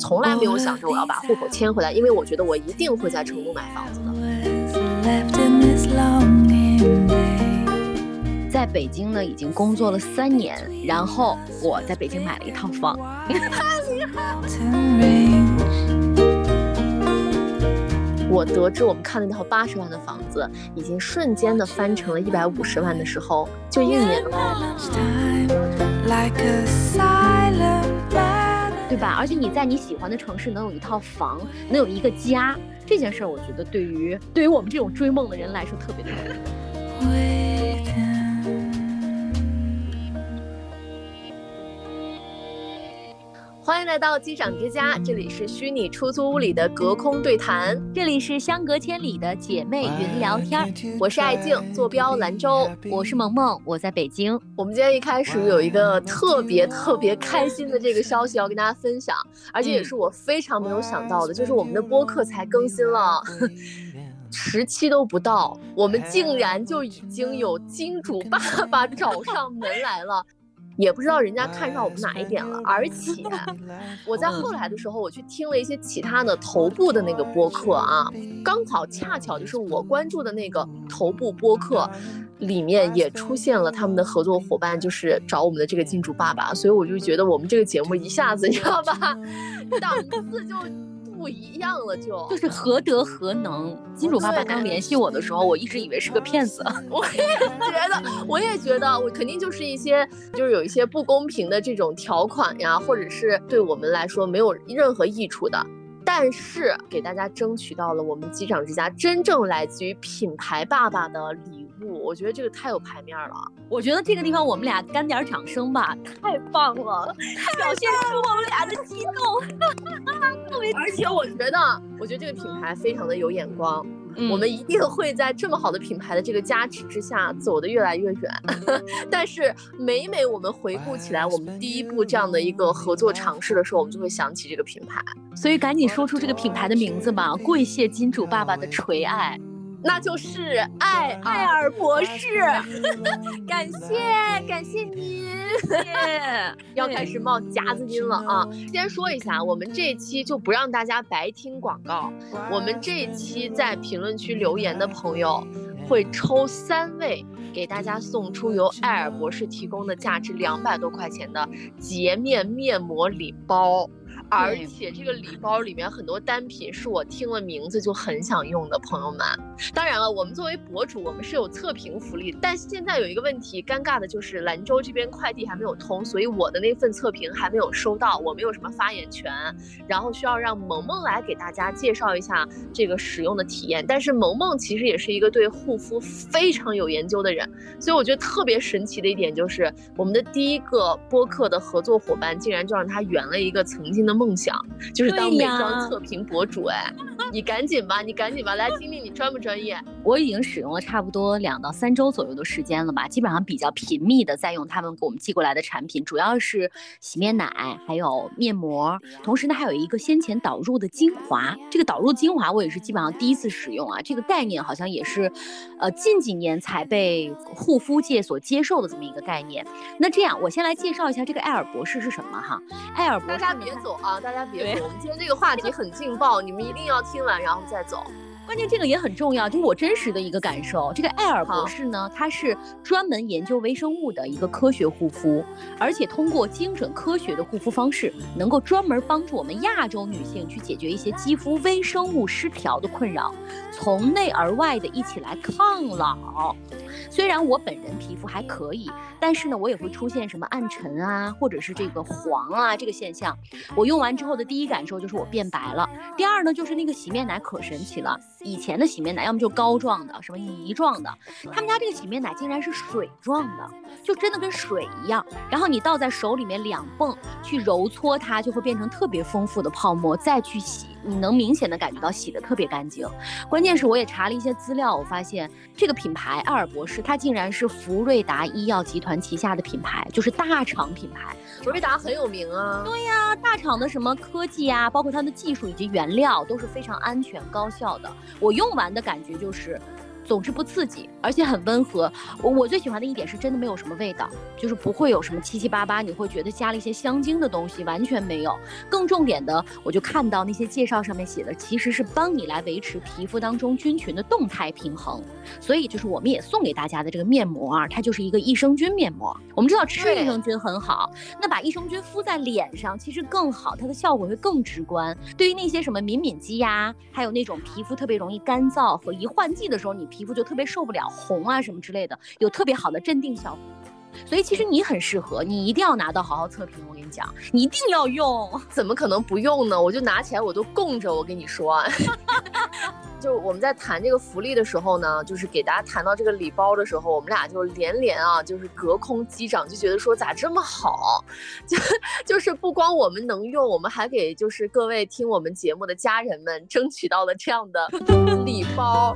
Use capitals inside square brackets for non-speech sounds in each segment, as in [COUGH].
从来没有想着我要把户口迁回来，因为我觉得我一定会在成都买房子的。在北京呢，已经工作了三年，然后我在北京买了一套房。[LAUGHS] 我得知我们看的那套八十万的房子，已经瞬间的翻成了一百五十万的时候，就一年了，对吧？而且你在你喜欢的城市能有一套房，能有一个家，这件事儿，我觉得对于对于我们这种追梦的人来说特别的重 [LAUGHS] 欢迎来到机长之家，这里是虚拟出租屋里的隔空对谈，这里是相隔千里的姐妹云聊天。我是爱静，坐标兰州；我是萌萌，我在北京。我们今天一开始有一个特别特别开心的这个消息要跟大家分享，而且也是我非常没有想到的，就是我们的播客才更新了十期都不到，我们竟然就已经有金主爸爸找上门来了。也不知道人家看上我们哪一点了，而且 [LAUGHS] 我在后来的时候，我去听了一些其他的头部的那个播客啊，刚好恰巧就是我关注的那个头部播客，里面也出现了他们的合作伙伴，就是找我们的这个金主爸爸，所以我就觉得我们这个节目一下子 [LAUGHS] 你知道吧，[LAUGHS] 档次就。不一样了，就就是何德何能？金主爸爸刚联系我的时候，我一直以为是个骗子。[LAUGHS] 我也觉得，我也觉得，我肯定就是一些，就是有一些不公平的这种条款呀，或者是对我们来说没有任何益处的。但是给大家争取到了我们机长之家真正来自于品牌爸爸的礼物，我觉得这个太有排面了。我觉得这个地方我们俩干点掌声吧，太棒了，[LAUGHS] 表现出我们俩的激动。[LAUGHS] 特别而且我觉得，我觉得这个品牌非常的有眼光，我们一定会在这么好的品牌的这个加持之下走得越来越远。[LAUGHS] 但是每每我们回顾起来，我们第一步这样的一个合作尝试的时候，我们就会想起这个品牌。所以赶紧说出这个品牌的名字吧，跪谢金主爸爸的垂爱。那就是艾艾尔博士，[LAUGHS] 感谢感谢您，[LAUGHS] 要开始冒夹子音了啊！先说一下，我们这一期就不让大家白听广告，我们这一期在评论区留言的朋友会抽三位，给大家送出由艾尔博士提供的价值两百多块钱的洁面面膜礼包。而且这个礼包里面很多单品是我听了名字就很想用的，朋友们。当然了，我们作为博主，我们是有测评福利，但现在有一个问题，尴尬的就是兰州这边快递还没有通，所以我的那份测评还没有收到，我没有什么发言权。然后需要让萌萌来给大家介绍一下这个使用的体验。但是萌萌其实也是一个对护肤非常有研究的人，所以我觉得特别神奇的一点就是，我们的第一个播客的合作伙伴竟然就让他圆了一个曾经的。梦想就是当美妆测评博主哎，你赶紧吧，你赶紧吧，来听听你专不专业？我已经使用了差不多两到三周左右的时间了吧，基本上比较频密的在用他们给我们寄过来的产品，主要是洗面奶，还有面膜，同时呢还有一个先前导入的精华。这个导入精华我也是基本上第一次使用啊，这个概念好像也是，呃近几年才被护肤界所接受的这么一个概念。那这样我先来介绍一下这个艾尔博士是什么哈，艾尔博士，大家别走啊。啊，大家别走，我们今天这个话题很劲爆，你们一定要听完然后再走。关键这个也很重要，就是我真实的一个感受。这个艾尔博士呢，他是专门研究微生物的一个科学护肤，而且通过精准科学的护肤方式，能够专门帮助我们亚洲女性去解决一些肌肤微生物失调的困扰，从内而外的一起来抗老。虽然我本人皮肤还可以，但是呢，我也会出现什么暗沉啊，或者是这个黄啊这个现象。我用完之后的第一感受就是我变白了。第二呢，就是那个洗面奶可神奇了。以前的洗面奶要么就膏状的，什么泥状的，他们家这个洗面奶竟然是水状的，就真的跟水一样。然后你倒在手里面两泵去揉搓它，就会变成特别丰富的泡沫，再去洗。你能明显的感觉到洗的特别干净，关键是我也查了一些资料，我发现这个品牌艾尔博士，它竟然是福瑞达医药集团旗下的品牌，就是大厂品牌。福瑞达很有名啊。对呀，大厂的什么科技啊，包括它的技术以及原料都是非常安全高效的。我用完的感觉就是。总之不刺激，而且很温和。我我最喜欢的一点是真的没有什么味道，就是不会有什么七七八八，你会觉得加了一些香精的东西，完全没有。更重点的，我就看到那些介绍上面写的，其实是帮你来维持皮肤当中菌群的动态平衡。所以就是我们也送给大家的这个面膜啊，它就是一个益生菌面膜。我们知道吃益生菌很好，那把益生菌敷在脸上其实更好，它的效果会更直观。对于那些什么敏敏肌呀，还有那种皮肤特别容易干燥和一换季的时候，你皮肤就特别受不了红啊什么之类的，有特别好的镇定效果。所以其实你很适合，你一定要拿到好好测评。我跟你讲，你一定要用，怎么可能不用呢？我就拿起来我都供着。我跟你说，[LAUGHS] 就我们在谈这个福利的时候呢，就是给大家谈到这个礼包的时候，我们俩就连连啊，就是隔空击掌，就觉得说咋这么好？[LAUGHS] 就就是不光我们能用，我们还给就是各位听我们节目的家人们争取到了这样的礼包。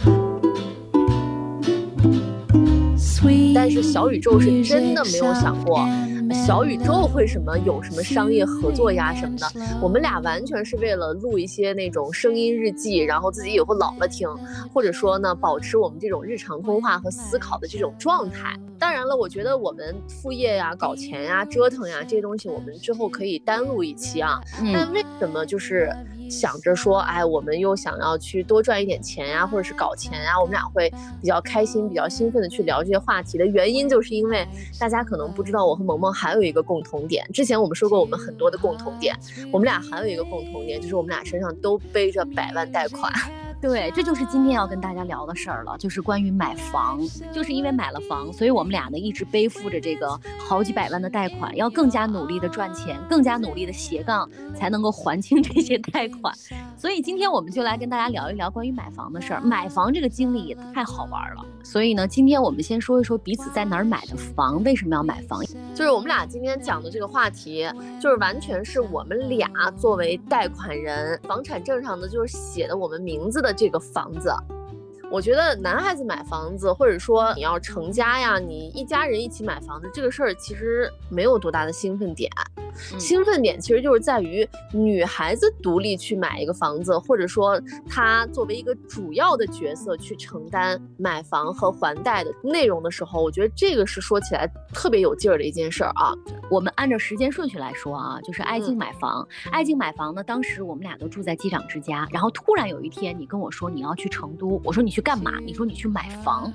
但是小宇宙是真的没有想过，小宇宙会什么有什么商业合作呀什么的。我们俩完全是为了录一些那种声音日记，然后自己以后老了听，或者说呢，保持我们这种日常通话和思考的这种状态。当然了，我觉得我们副业呀、搞钱呀、折腾呀这些东西，我们之后可以单录一期啊。但为什么就是？想着说，哎，我们又想要去多赚一点钱呀，或者是搞钱呀，我们俩会比较开心、比较兴奋的去聊这些话题的原因，就是因为大家可能不知道，我和萌萌还有一个共同点。之前我们说过，我们很多的共同点，我们俩还有一个共同点，就是我们俩身上都背着百万贷款。对，这就是今天要跟大家聊的事儿了，就是关于买房。就是因为买了房，所以我们俩呢一直背负着这个好几百万的贷款，要更加努力的赚钱，更加努力的斜杠，才能够还清这些贷款。所以今天我们就来跟大家聊一聊关于买房的事儿。买房这个经历也太好玩了。所以呢，今天我们先说一说彼此在哪儿买的房，为什么要买房？就是我们俩今天讲的这个话题，就是完全是我们俩作为贷款人，房产证上的就是写的我们名字的这个房子。我觉得男孩子买房子，或者说你要成家呀，你一家人一起买房子这个事儿，其实没有多大的兴奋点。兴奋点其实就是在于女孩子独立去买一个房子，或者说她作为一个主要的角色去承担买房和还贷的内容的时候，我觉得这个是说起来特别有劲儿的一件事儿啊。我们按照时间顺序来说啊，就是爱静买房，爱静买房呢，当时我们俩都住在机长之家，然后突然有一天你跟我说你要去成都，我说你去。干嘛？你说你去买房，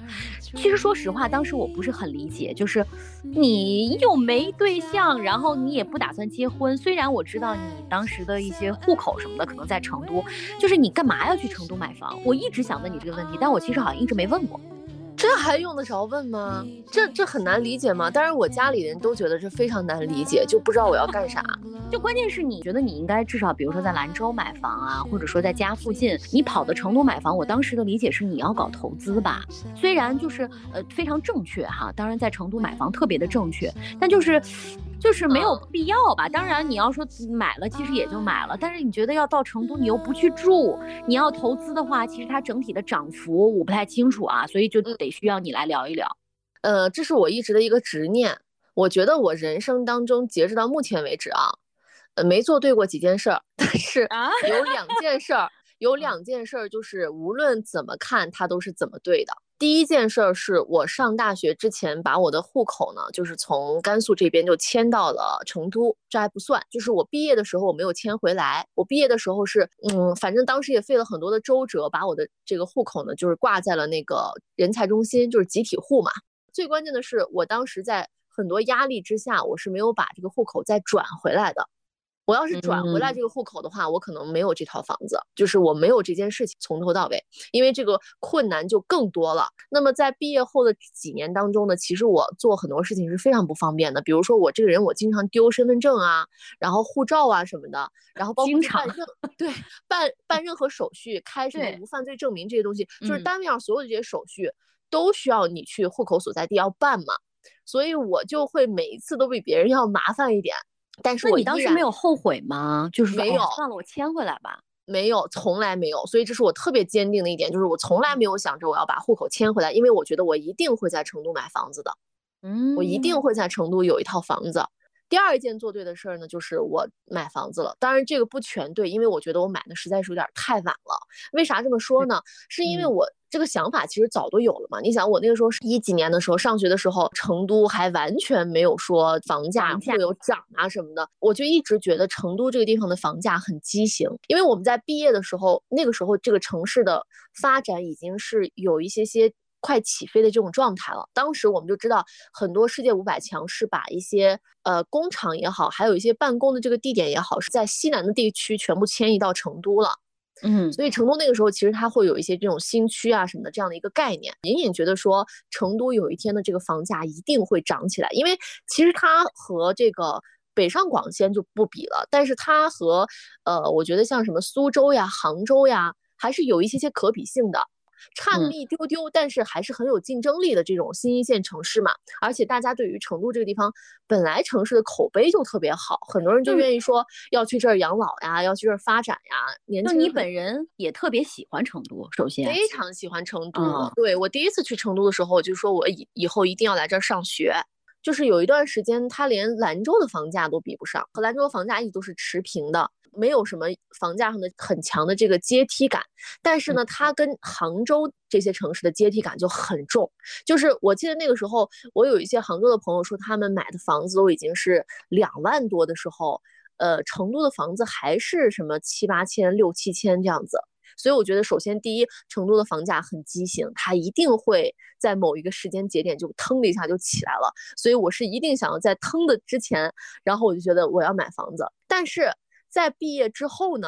其实说实话，当时我不是很理解，就是你又没对象，然后你也不打算结婚。虽然我知道你当时的一些户口什么的可能在成都，就是你干嘛要去成都买房？我一直想问你这个问题，但我其实好像一直没问过。这还用得着问吗？这这很难理解吗？当然，我家里人都觉得这非常难理解，就不知道我要干啥。[LAUGHS] 就关键是你觉得你应该至少，比如说在兰州买房啊，或者说在家附近，你跑到成都买房，我当时的理解是你要搞投资吧？虽然就是呃非常正确哈，当然在成都买房特别的正确，但就是。就是没有必要吧？当然，你要说买了，其实也就买了。但是你觉得要到成都，你又不去住，你要投资的话，其实它整体的涨幅我不太清楚啊，所以就得需要你来聊一聊。呃，这是我一直的一个执念。我觉得我人生当中截止到目前为止啊，呃，没做对过几件事儿，但是有两件事儿，有 [LAUGHS] 两件事儿就是无论怎么看，它都是怎么对的。第一件事儿是我上大学之前把我的户口呢，就是从甘肃这边就迁到了成都，这还不算，就是我毕业的时候我没有迁回来。我毕业的时候是，嗯，反正当时也费了很多的周折，把我的这个户口呢，就是挂在了那个人才中心，就是集体户嘛。最关键的是，我当时在很多压力之下，我是没有把这个户口再转回来的。我要是转回来这个户口的话，我可能没有这套房子，就是我没有这件事情从头到尾，因为这个困难就更多了。那么在毕业后的几年当中呢，其实我做很多事情是非常不方便的，比如说我这个人我经常丢身份证啊，然后护照啊什么的，然后包括办任对办办任何手续，开什么无犯罪证明这些东西，就是单位上所有的这些手续都需要你去户口所在地要办嘛，所以我就会每一次都比别人要麻烦一点。但是你当时没有后悔吗？就是没有，算了，我迁回来吧。没有，从来没有。所以这是我特别坚定的一点，就是我从来没有想着我要把户口迁回来，因为我觉得我一定会在成都买房子的。嗯，我一定会在成都有一套房子。第二件做对的事儿呢，就是我买房子了。当然这个不全对，因为我觉得我买的实在是有点太晚了。为啥这么说呢？是因为我这个想法其实早都有了嘛。你想，我那个时候是一几年的时候上学的时候，成都还完全没有说房价会有涨啊什么的，我就一直觉得成都这个地方的房价很畸形。因为我们在毕业的时候，那个时候这个城市的发展已经是有一些些快起飞的这种状态了。当时我们就知道，很多世界五百强是把一些呃工厂也好，还有一些办公的这个地点也好，是在西南的地区全部迁移到成都了。嗯，所以成都那个时候其实它会有一些这种新区啊什么的这样的一个概念，隐隐觉得说成都有一天的这个房价一定会涨起来，因为其实它和这个北上广先就不比了，但是它和呃，我觉得像什么苏州呀、杭州呀，还是有一些些可比性的。差那么一丢丢，但是还是很有竞争力的这种新一线城市嘛。而且大家对于成都这个地方，本来城市的口碑就特别好，很多人就愿意说要去这儿养老呀，要去这儿发展呀。年轻，你本人也特别喜欢成都，首先非常喜欢成都。对我第一次去成都的时候，我就说我以以后一定要来这儿上学。就是有一段时间，它连兰州的房价都比不上，和兰州的房价一直都是持平的。没有什么房价上的很强的这个阶梯感，但是呢，它跟杭州这些城市的阶梯感就很重。就是我记得那个时候，我有一些杭州的朋友说，他们买的房子都已经是两万多的时候，呃，成都的房子还是什么七八千、六七千这样子。所以我觉得，首先第一，成都的房价很畸形，它一定会在某一个时间节点就腾的一下就起来了。所以我是一定想要在腾的之前，然后我就觉得我要买房子，但是。在毕业之后呢，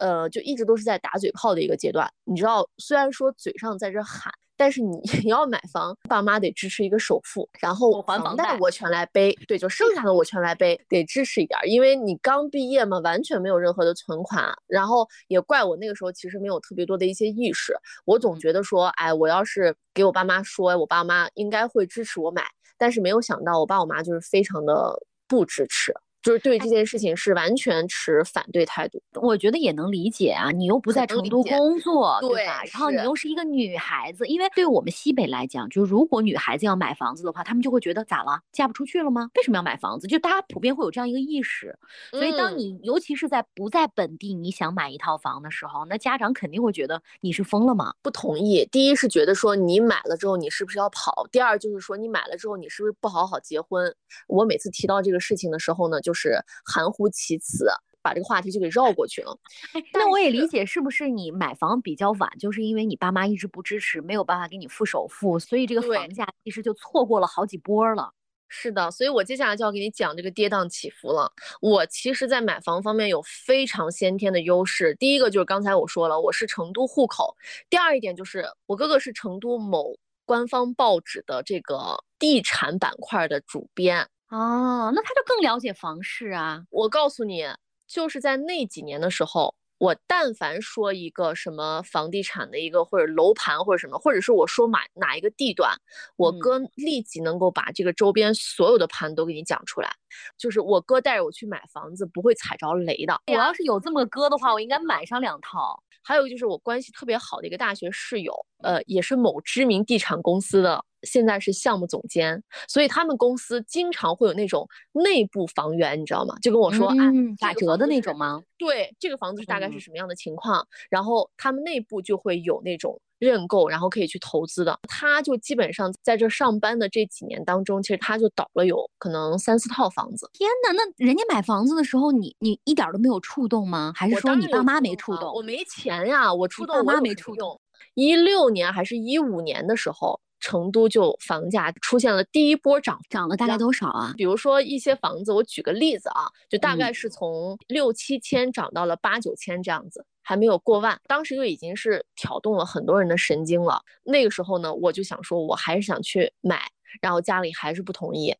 呃，就一直都是在打嘴炮的一个阶段。你知道，虽然说嘴上在这喊，但是你你 [LAUGHS] 要买房，爸妈得支持一个首付，然后还房贷我全来背。对，就剩下的我全来背，得支持一点。因为你刚毕业嘛，完全没有任何的存款。然后也怪我那个时候其实没有特别多的一些意识，我总觉得说，哎，我要是给我爸妈说，我爸妈应该会支持我买。但是没有想到，我爸我妈就是非常的不支持。就是对这件事情是完全持反对态度，我觉得也能理解啊，你又不在成都工作，对吧？然后你又是一个女孩子，因为对我们西北来讲，就如果女孩子要买房子的话，他们就会觉得咋了？嫁不出去了吗？为什么要买房子？就大家普遍会有这样一个意识。所以当你尤其是在不在本地，你想买一套房的时候，那家长肯定会觉得你是疯了吗？不同意。第一是觉得说你买了之后你是不是要跑？第二就是说你买了之后你是不是不好好结婚？我每次提到这个事情的时候呢，就。是含糊其辞，把这个话题就给绕过去了。[LAUGHS] 那我也理解，是不是你买房比较晚，就是因为你爸妈一直不支持，没有办法给你付首付，所以这个房价其实就错过了好几波了。是的，所以我接下来就要给你讲这个跌宕起伏了。我其实，在买房方面有非常先天的优势。第一个就是刚才我说了，我是成都户口；第二一点就是我哥哥是成都某官方报纸的这个地产板块的主编。哦，那他就更了解房市啊！我告诉你，就是在那几年的时候，我但凡说一个什么房地产的一个或者楼盘或者什么，或者是我说买哪一个地段，我哥立即能够把这个周边所有的盘都给你讲出来。就是我哥带着我去买房子，不会踩着雷的。我要是有这么个哥的话，我应该买上两套。还有就是我关系特别好的一个大学室友，呃，也是某知名地产公司的。现在是项目总监，所以他们公司经常会有那种内部房源，你知道吗？就跟我说，嗯，打折的那种吗？对，这个房子是大概是什么样的情况？然后他们内部就会有那种认购，然后可以去投资的。他就基本上在这上班的这几年当中，其实他就倒了有可能三四套房子。天哪，那人家买房子的时候，你你一点都没有触动吗？还是说你爸妈没触动？我没钱呀，我触动，爸妈没触动。一六年还是一五年的时候。成都就房价出现了第一波涨，涨了大概多少啊？比如说一些房子，我举个例子啊，就大概是从六七千涨到了八九千这样子，还没有过万。当时就已经是挑动了很多人的神经了。那个时候呢，我就想说，我还是想去买，然后家里还是不同意，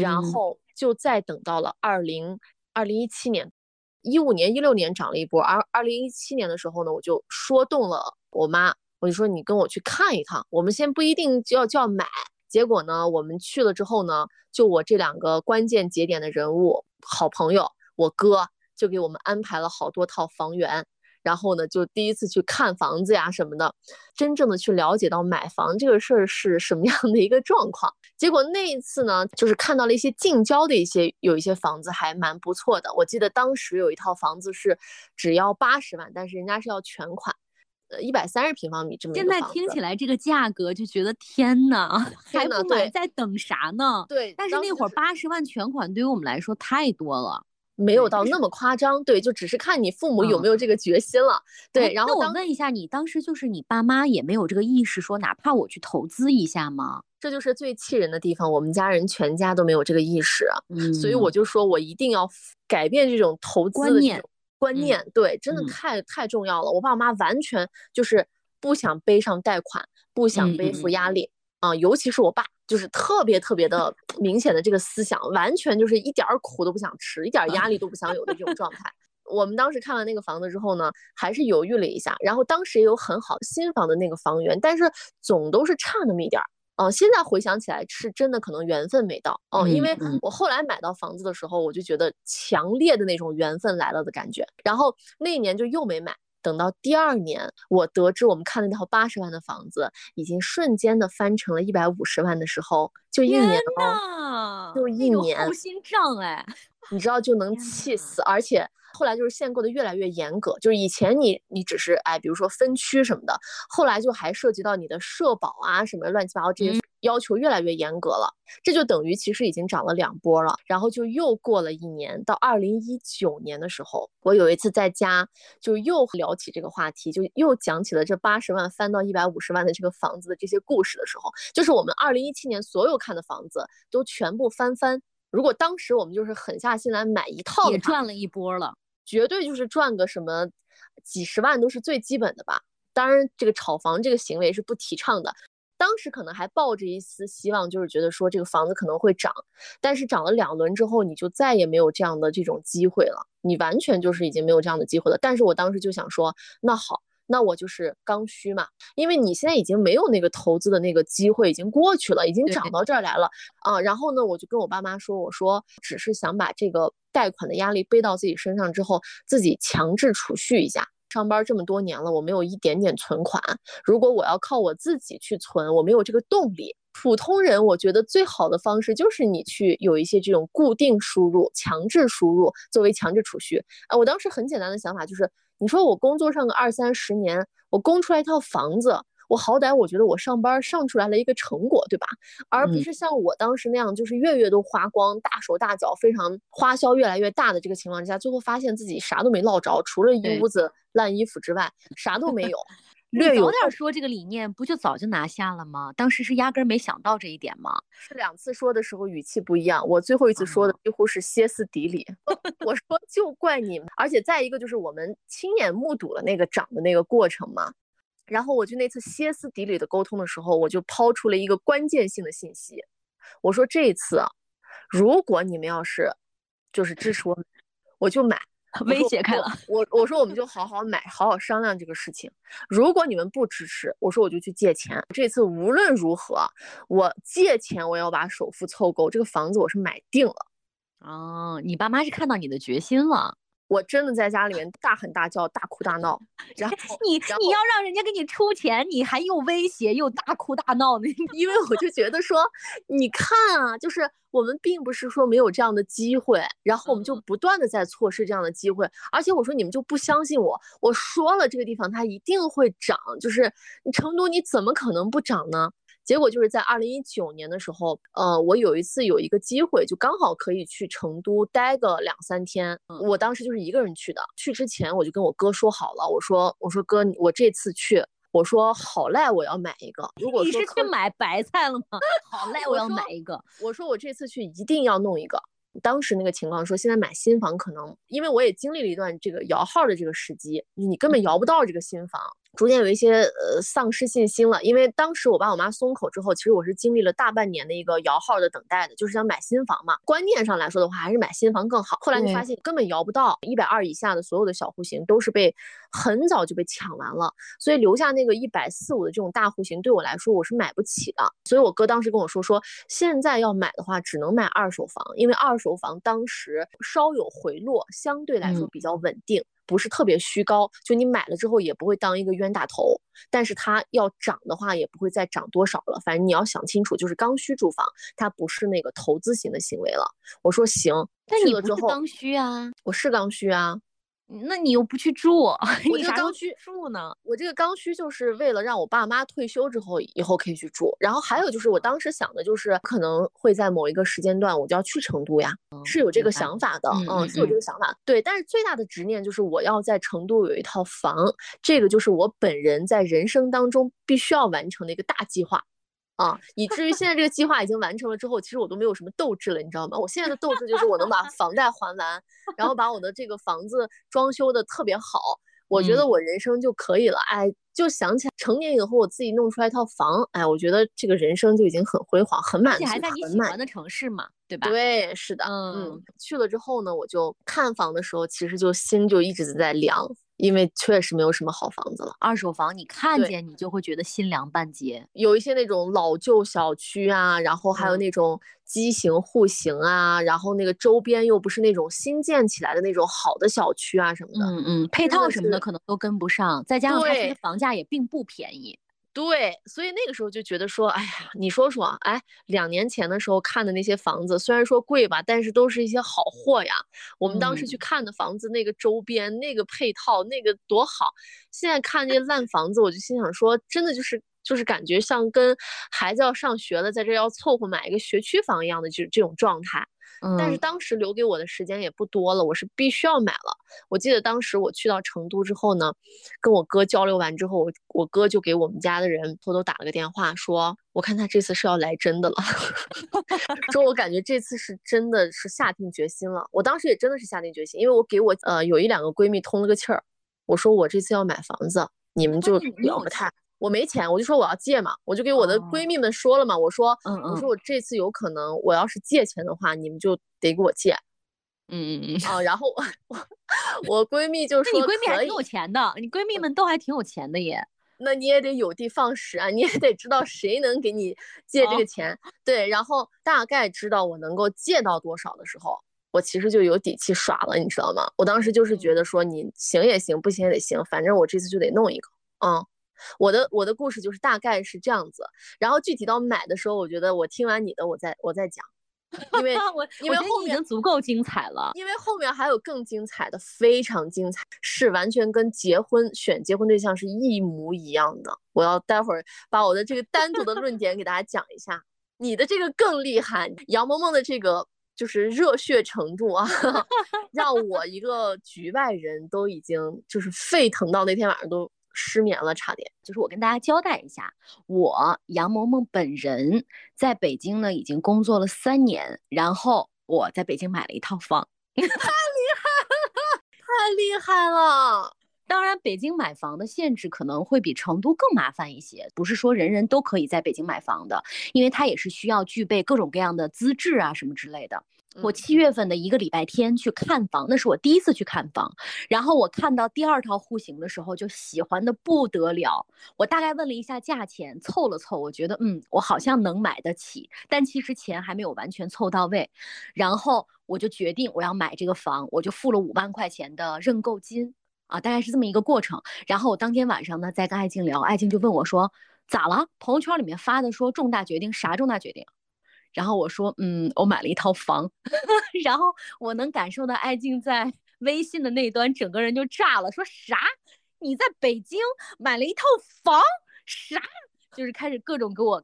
然后就再等到了二零二零一七年，一五年、一六年涨了一波，而二零一七年的时候呢，我就说动了我妈。我就说你跟我去看一趟，我们先不一定就要就要买。结果呢，我们去了之后呢，就我这两个关键节点的人物，好朋友，我哥就给我们安排了好多套房源。然后呢，就第一次去看房子呀什么的，真正的去了解到买房这个事儿是什么样的一个状况。结果那一次呢，就是看到了一些近郊的一些有一些房子还蛮不错的。我记得当时有一套房子是只要八十万，但是人家是要全款。一百三十平方米这么现在听起来这个价格就觉得天呐，[LAUGHS] 还不买在等啥呢？对，但是那会儿八十万全款对于我们来说太多了。没有到那么夸张，对，就只是看你父母有没有这个决心了，[LAUGHS] 对。然后我问一下，你当时就是你爸妈也没有这个意识，说哪怕我去投资一下吗？这就是最气人的地方，我们家人全家都没有这个意识，所以我就说我一定要改变这种投资观念，观念，对，真的太太重要了。我爸我妈完全就是不想背上贷款，不想背负压力啊，尤其是我爸。就是特别特别的明显的这个思想，完全就是一点苦都不想吃，一点压力都不想有的这种状态。我们当时看完那个房子之后呢，还是犹豫了一下，然后当时也有很好新房的那个房源，但是总都是差那么一点儿。嗯，现在回想起来是真的可能缘分没到。嗯，因为我后来买到房子的时候，我就觉得强烈的那种缘分来了的感觉，然后那一年就又没买。等到第二年，我得知我们看的那套八十万的房子已经瞬间的翻成了一百五十万的时候，就一年哦，就一年，后心账哎，你知道就能气死，而且。后来就是限购的越来越严格，就是以前你你只是哎，比如说分区什么的，后来就还涉及到你的社保啊什么乱七八糟这些要求越来越严格了，这就等于其实已经涨了两波了。然后就又过了一年，到二零一九年的时候，我有一次在家就又聊起这个话题，就又讲起了这八十万翻到一百五十万的这个房子的这些故事的时候，就是我们二零一七年所有看的房子都全部翻番。如果当时我们就是狠下心来买一套，也赚了一波了。绝对就是赚个什么几十万都是最基本的吧。当然，这个炒房这个行为是不提倡的。当时可能还抱着一丝希望，就是觉得说这个房子可能会涨。但是涨了两轮之后，你就再也没有这样的这种机会了。你完全就是已经没有这样的机会了。但是我当时就想说，那好。那我就是刚需嘛，因为你现在已经没有那个投资的那个机会，已经过去了，已经涨到这儿来了啊。然后呢，我就跟我爸妈说，我说只是想把这个贷款的压力背到自己身上之后，自己强制储蓄一下。上班这么多年了，我没有一点点存款，如果我要靠我自己去存，我没有这个动力。普通人，我觉得最好的方式就是你去有一些这种固定输入、强制输入作为强制储蓄啊。我当时很简单的想法就是。你说我工作上个二三十年，我供出来一套房子，我好歹我觉得我上班上出来了一个成果，对吧？而不是像我当时那样，就是月月都花光，大手大脚，非常花销越来越大的这个情况之下，最后发现自己啥都没落着，除了一屋子烂衣服之外，啥都没有。你早点说这个理念，不就早就拿下了吗？当时是压根没想到这一点吗？是两次说的时候语气不一样，我最后一次说的几乎是歇斯底里。[LAUGHS] 我说就怪你们，而且再一个就是我们亲眼目睹了那个涨的那个过程嘛。然后我就那次歇斯底里的沟通的时候，我就抛出了一个关键性的信息，我说这一次，如果你们要是就是支持我，我就买。[LAUGHS] 威胁开了，我我说我们就好好买，好好商量这个事情。如果你们不支持，我说我就去借钱。这次无论如何，我借钱我要把首付凑够，这个房子我是买定了。哦，你爸妈是看到你的决心了。我真的在家里面大喊大叫、大哭大闹，[LAUGHS] 然后你你要让人家给你出钱，你还又威胁又大哭大闹的，[LAUGHS] 因为我就觉得说，你看啊，就是我们并不是说没有这样的机会，然后我们就不断的在错失这样的机会，而且我说你们就不相信我，我说了这个地方它一定会涨，就是你成都你怎么可能不涨呢？结果就是在二零一九年的时候，呃，我有一次有一个机会，就刚好可以去成都待个两三天。我当时就是一个人去的。去之前我就跟我哥说好了，我说我说哥，我这次去，我说好赖我要买一个。如果你是去买白菜了吗？好赖我要买一个。我说我这次去一定要弄一个。当时那个情况说，现在买新房可能，因为我也经历了一段这个摇号的这个时机，你根本摇不到这个新房。逐渐有一些呃丧失信心了，因为当时我爸我妈松口之后，其实我是经历了大半年的一个摇号的等待的，就是想买新房嘛。观念上来说的话，还是买新房更好。后来就发现根本摇不到一百二以下的所有的小户型都是被很早就被抢完了，所以留下那个一百四五的这种大户型对我来说我是买不起的。所以我哥当时跟我说说，现在要买的话只能买二手房，因为二手房当时稍有回落，相对来说比较稳定。不是特别虚高，就你买了之后也不会当一个冤大头，但是它要涨的话也不会再涨多少了。反正你要想清楚，就是刚需住房，它不是那个投资型的行为了。我说行，但你不是刚需啊，我是刚需啊。那你又不去住，[LAUGHS] 我这个刚需住呢？我这个刚需就是为了让我爸妈退休之后以后可以去住，然后还有就是我当时想的就是可能会在某一个时间段我就要去成都呀，是有这个想法的，嗯嗯是有这个想法。对，但是最大的执念就是我要在成都有一套房，这个就是我本人在人生当中必须要完成的一个大计划。啊，以至于现在这个计划已经完成了之后，其实我都没有什么斗志了，你知道吗？我现在的斗志就是我能把 [LAUGHS] 房贷还完，然后把我的这个房子装修的特别好，我觉得嗯我人生就可以了。哎，就想起来成年以后我自己弄出来一套房，哎，我觉得这个人生就已经很辉煌、很满足、而且还在你很满喜欢的城市嘛，对吧？对，是的，嗯去了之后呢，我就看房的时候，其实就心就一直在凉，因为确实没有什么好房子了。二手房你看见你就会觉得心凉半截。有一些那种老旧小区啊，然后还有嗯那种畸形户型啊，然后那个周边又不是那种新建起来的那种好的小区啊什么的。嗯嗯，配套什么的可能都跟不上，再加上它其实房价也并不便宜。对，所以那个时候就觉得说，哎呀，你说说，哎，两年前的时候看的那些房子，虽然说贵吧，但是都是一些好货呀。我们当时去嗯看的房子，那个周边、那个配套、那个多好。现在看那些烂房子，我就心想说，真的就是就是感觉像跟孩子要上学了，在这要凑合买一个学区房一样的这这种状态。但是嗯当时留给我的时间也不多了，我是必须要买了。我记得当时我去到成都之后呢，跟我哥交流完之后，我我哥就给我们家的人偷偷打了个电话，说我看他这次是要来真的了，[LAUGHS] 说我感觉这次是真的是下定决心了。我当时也真的是下定决心，因为我给我呃有一两个闺蜜通了个气儿，我说我这次要买房子，你们就你你有表个态。我没钱，我就说我要借嘛，我就给我的哦闺蜜们说了嘛，我说，嗯嗯我说我这次有可能，我要是借钱的话，你们就得给我借嗯嗯嗯，啊。然后我我 [LAUGHS] 我闺蜜就说可以闺蜜还挺有钱的，你闺蜜们都还挺有钱的耶。那你也得有的放矢啊，你也得知道谁能给你借这哦个钱。对，然后大概知道我能够借到多少的时候，我其实就有底气耍了，你知道吗？我当时就是觉嗯得说你行也行，不行也得行，反正我这次就得弄一个。嗯，我的我的故事就是大概是这样子，然后具体到买的时候，我觉得我听完你的，我再我再讲，[LAUGHS] 因为我因为后面足够精彩了。因为后面还有更精彩的，非常精彩，是完全跟结婚选结婚对象是一模一样的。我要待会儿把我的这个单独的论点给大家讲一下，你的这个更厉害，杨萌萌的这个就是热血程度啊，[LAUGHS] 让我一个局外人都已经就是沸腾到那天晚上都失眠了，差点。就是我跟大家交代一下，我杨萌萌本人在北京呢已经工作了三年，然后我在北京买了一套房。[LAUGHS] 太厉害了！太厉害了当然，北京买房的限制可能会比成都更麻烦一些，不是说人人都可以在北京买房的，因为它也是需要具备各种各样的资质啊什么之类的。我嗯七月份的一个礼拜天去看房，那是我第一次去看房。然后我看到第二套户型的时候，就喜欢的不得了。我大概问了一下价钱，凑了凑，我觉得嗯，我好像能买得起，但其实钱还没有完全凑到位。然后我就决定我要买这个房，我就付了五万块钱的认购金啊，大概是这么一个过程。然后我当天晚上呢，在跟爱静聊，爱静就问我说：“咋了？朋友圈里面发的说重大决定，啥重大决定？”然后我说，嗯，我买了一套房，[LAUGHS] 然后我能感受到爱静在微信的那端，整个人就炸了，说啥？你在北京买了一套房？啥？就是开始各种给我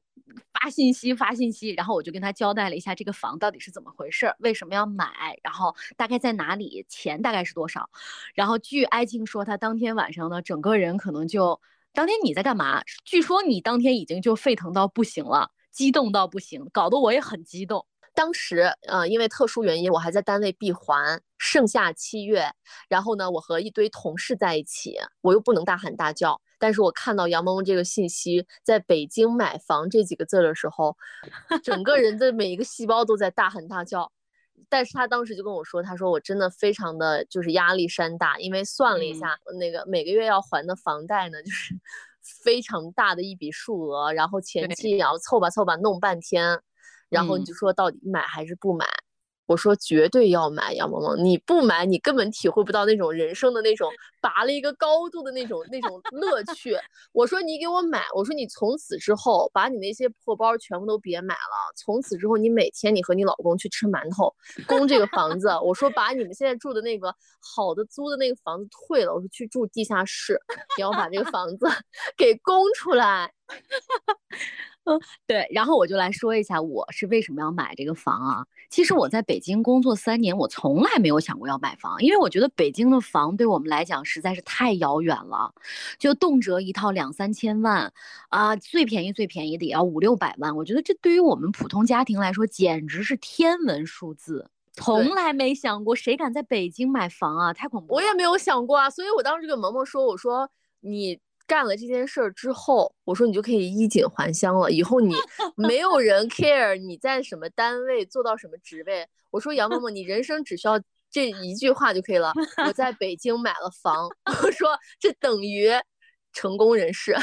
发信息，发信息，然后我就跟他交代了一下这个房到底是怎么回事，为什么要买，然后大概在哪里，钱大概是多少。然后据爱静说，她当天晚上呢，整个人可能就，当天你在干嘛？据说你当天已经就沸腾到不行了。激动到不行，搞得我也很激动。当时，呃，因为特殊原因，我还在单位闭环，盛夏七月，然后呢，我和一堆同事在一起，我又不能大喊大叫。但是我看到杨萌萌这个信息，在北京买房这几个字的时候，[LAUGHS] 整个人的每一个细胞都在大喊大叫。但是他当时就跟我说，他说我真的非常的就是压力山大，因为算了一下，嗯、那个每个月要还的房贷呢，就是非常大的一笔数额，然后前期也要凑吧凑吧弄半天。然后你就说到底买还是不买？我说绝对要买，杨萌萌，你不买你根本体会不到那种人生的那种 [LAUGHS] 拔了一个高度的那种那种乐趣。我说你给我买，我说你从此之后把你那些破包全部都别买了，从此之后你每天你和你老公去吃馒头供这个房子。我说把你们现在住的那个好的租的那个房子退了，我说去住地下室，你要把这个房子 [LAUGHS] 给供出来。[LAUGHS] 嗯，对，然后我就来说一下我是为什么要买这个房啊。其实我在北京工作三年，我从来没有想过要买房，因为我觉得北京的房对我们来讲实在是太遥远了，就动辄一套两三千万啊，最便宜最便宜的也要五六百万。我觉得这对于我们普通家庭来说简直是天文数字，从来没想过谁敢在北京买房啊，太恐怖。我也没有想过啊，所以我当时就跟萌萌说，我说你。干了这件事儿之后，我说你就可以衣锦还乡了。以后你 [LAUGHS] 没有人 care 你在什么单位做到什么职位。我说杨萌萌，你人生只需要这一句话就可以了。[LAUGHS] 我在北京买了房，[LAUGHS] 我说这等于成功人士。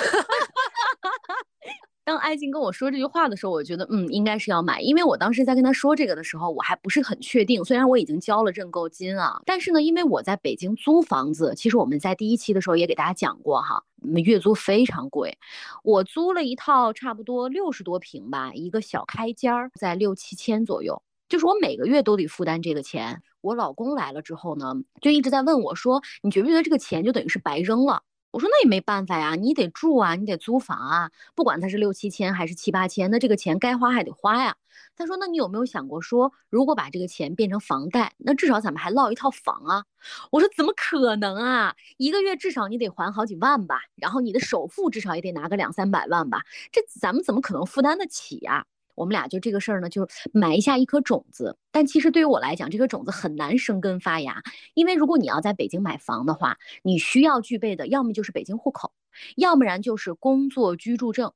当艾静跟我说这句话的时候，我觉得嗯，应该是要买，因为我当时在跟他说这个的时候，我还不是很确定。虽然我已经交了认购金啊，但是呢，因为我在北京租房子，其实我们在第一期的时候也给大家讲过哈，月租非常贵。我租了一套差不多六十多平吧，一个小开间儿，在六七千左右，就是我每个月都得负担这个钱。我老公来了之后呢，就一直在问我说，你觉不觉得这个钱就等于是白扔了？我说那也没办法呀，你得住啊，你得租房啊，不管他是六七千还是七八千，那这个钱该花还得花呀。他说那你有没有想过说，如果把这个钱变成房贷，那至少咱们还落一套房啊？我说怎么可能啊，一个月至少你得还好几万吧，然后你的首付至少也得拿个两三百万吧，这咱们怎么可能负担得起呀？我们俩就这个事儿呢，就埋下一颗种子。但其实对于我来讲，这个种子很难生根发芽，因为如果你要在北京买房的话，你需要具备的要么就是北京户口，要不然就是工作居住证。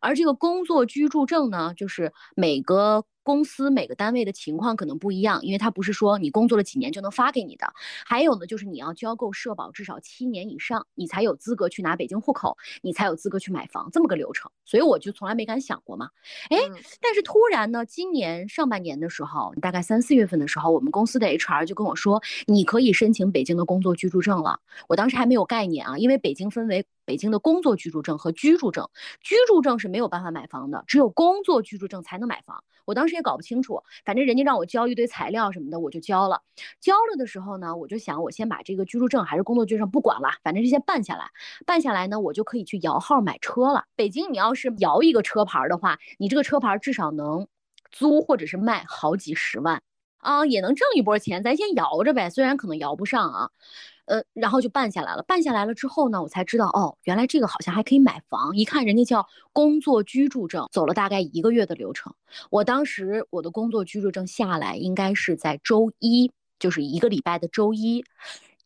而这个工作居住证呢，就是每个。公司每个单位的情况可能不一样，因为它不是说你工作了几年就能发给你的。还有呢，就是你要交够社保至少七年以上，你才有资格去拿北京户口，你才有资格去买房，这么个流程。所以我就从来没敢想过嘛。哎，但是突然呢，今年上半年的时候，大概三四月份的时候，我们公司的 HR 就跟我说，你可以申请北京的工作居住证了。我当时还没有概念啊，因为北京分为北京的工作居住证和居住证，居住证是没有办法买房的，只有工作居住证才能买房。我当时也搞不清楚，反正人家让我交一堆材料什么的，我就交了。交了的时候呢，我就想，我先把这个居住证还是工作居住证不管了，反正这些办下来，办下来呢，我就可以去摇号买车了。北京，你要是摇一个车牌的话，你这个车牌至少能租或者是卖好几十万啊，也能挣一波钱。咱先摇着呗，虽然可能摇不上啊。呃，然后就办下来了。办下来了之后呢，我才知道哦，原来这个好像还可以买房。一看人家叫工作居住证，走了大概一个月的流程。我当时我的工作居住证下来，应该是在周一，就是一个礼拜的周一。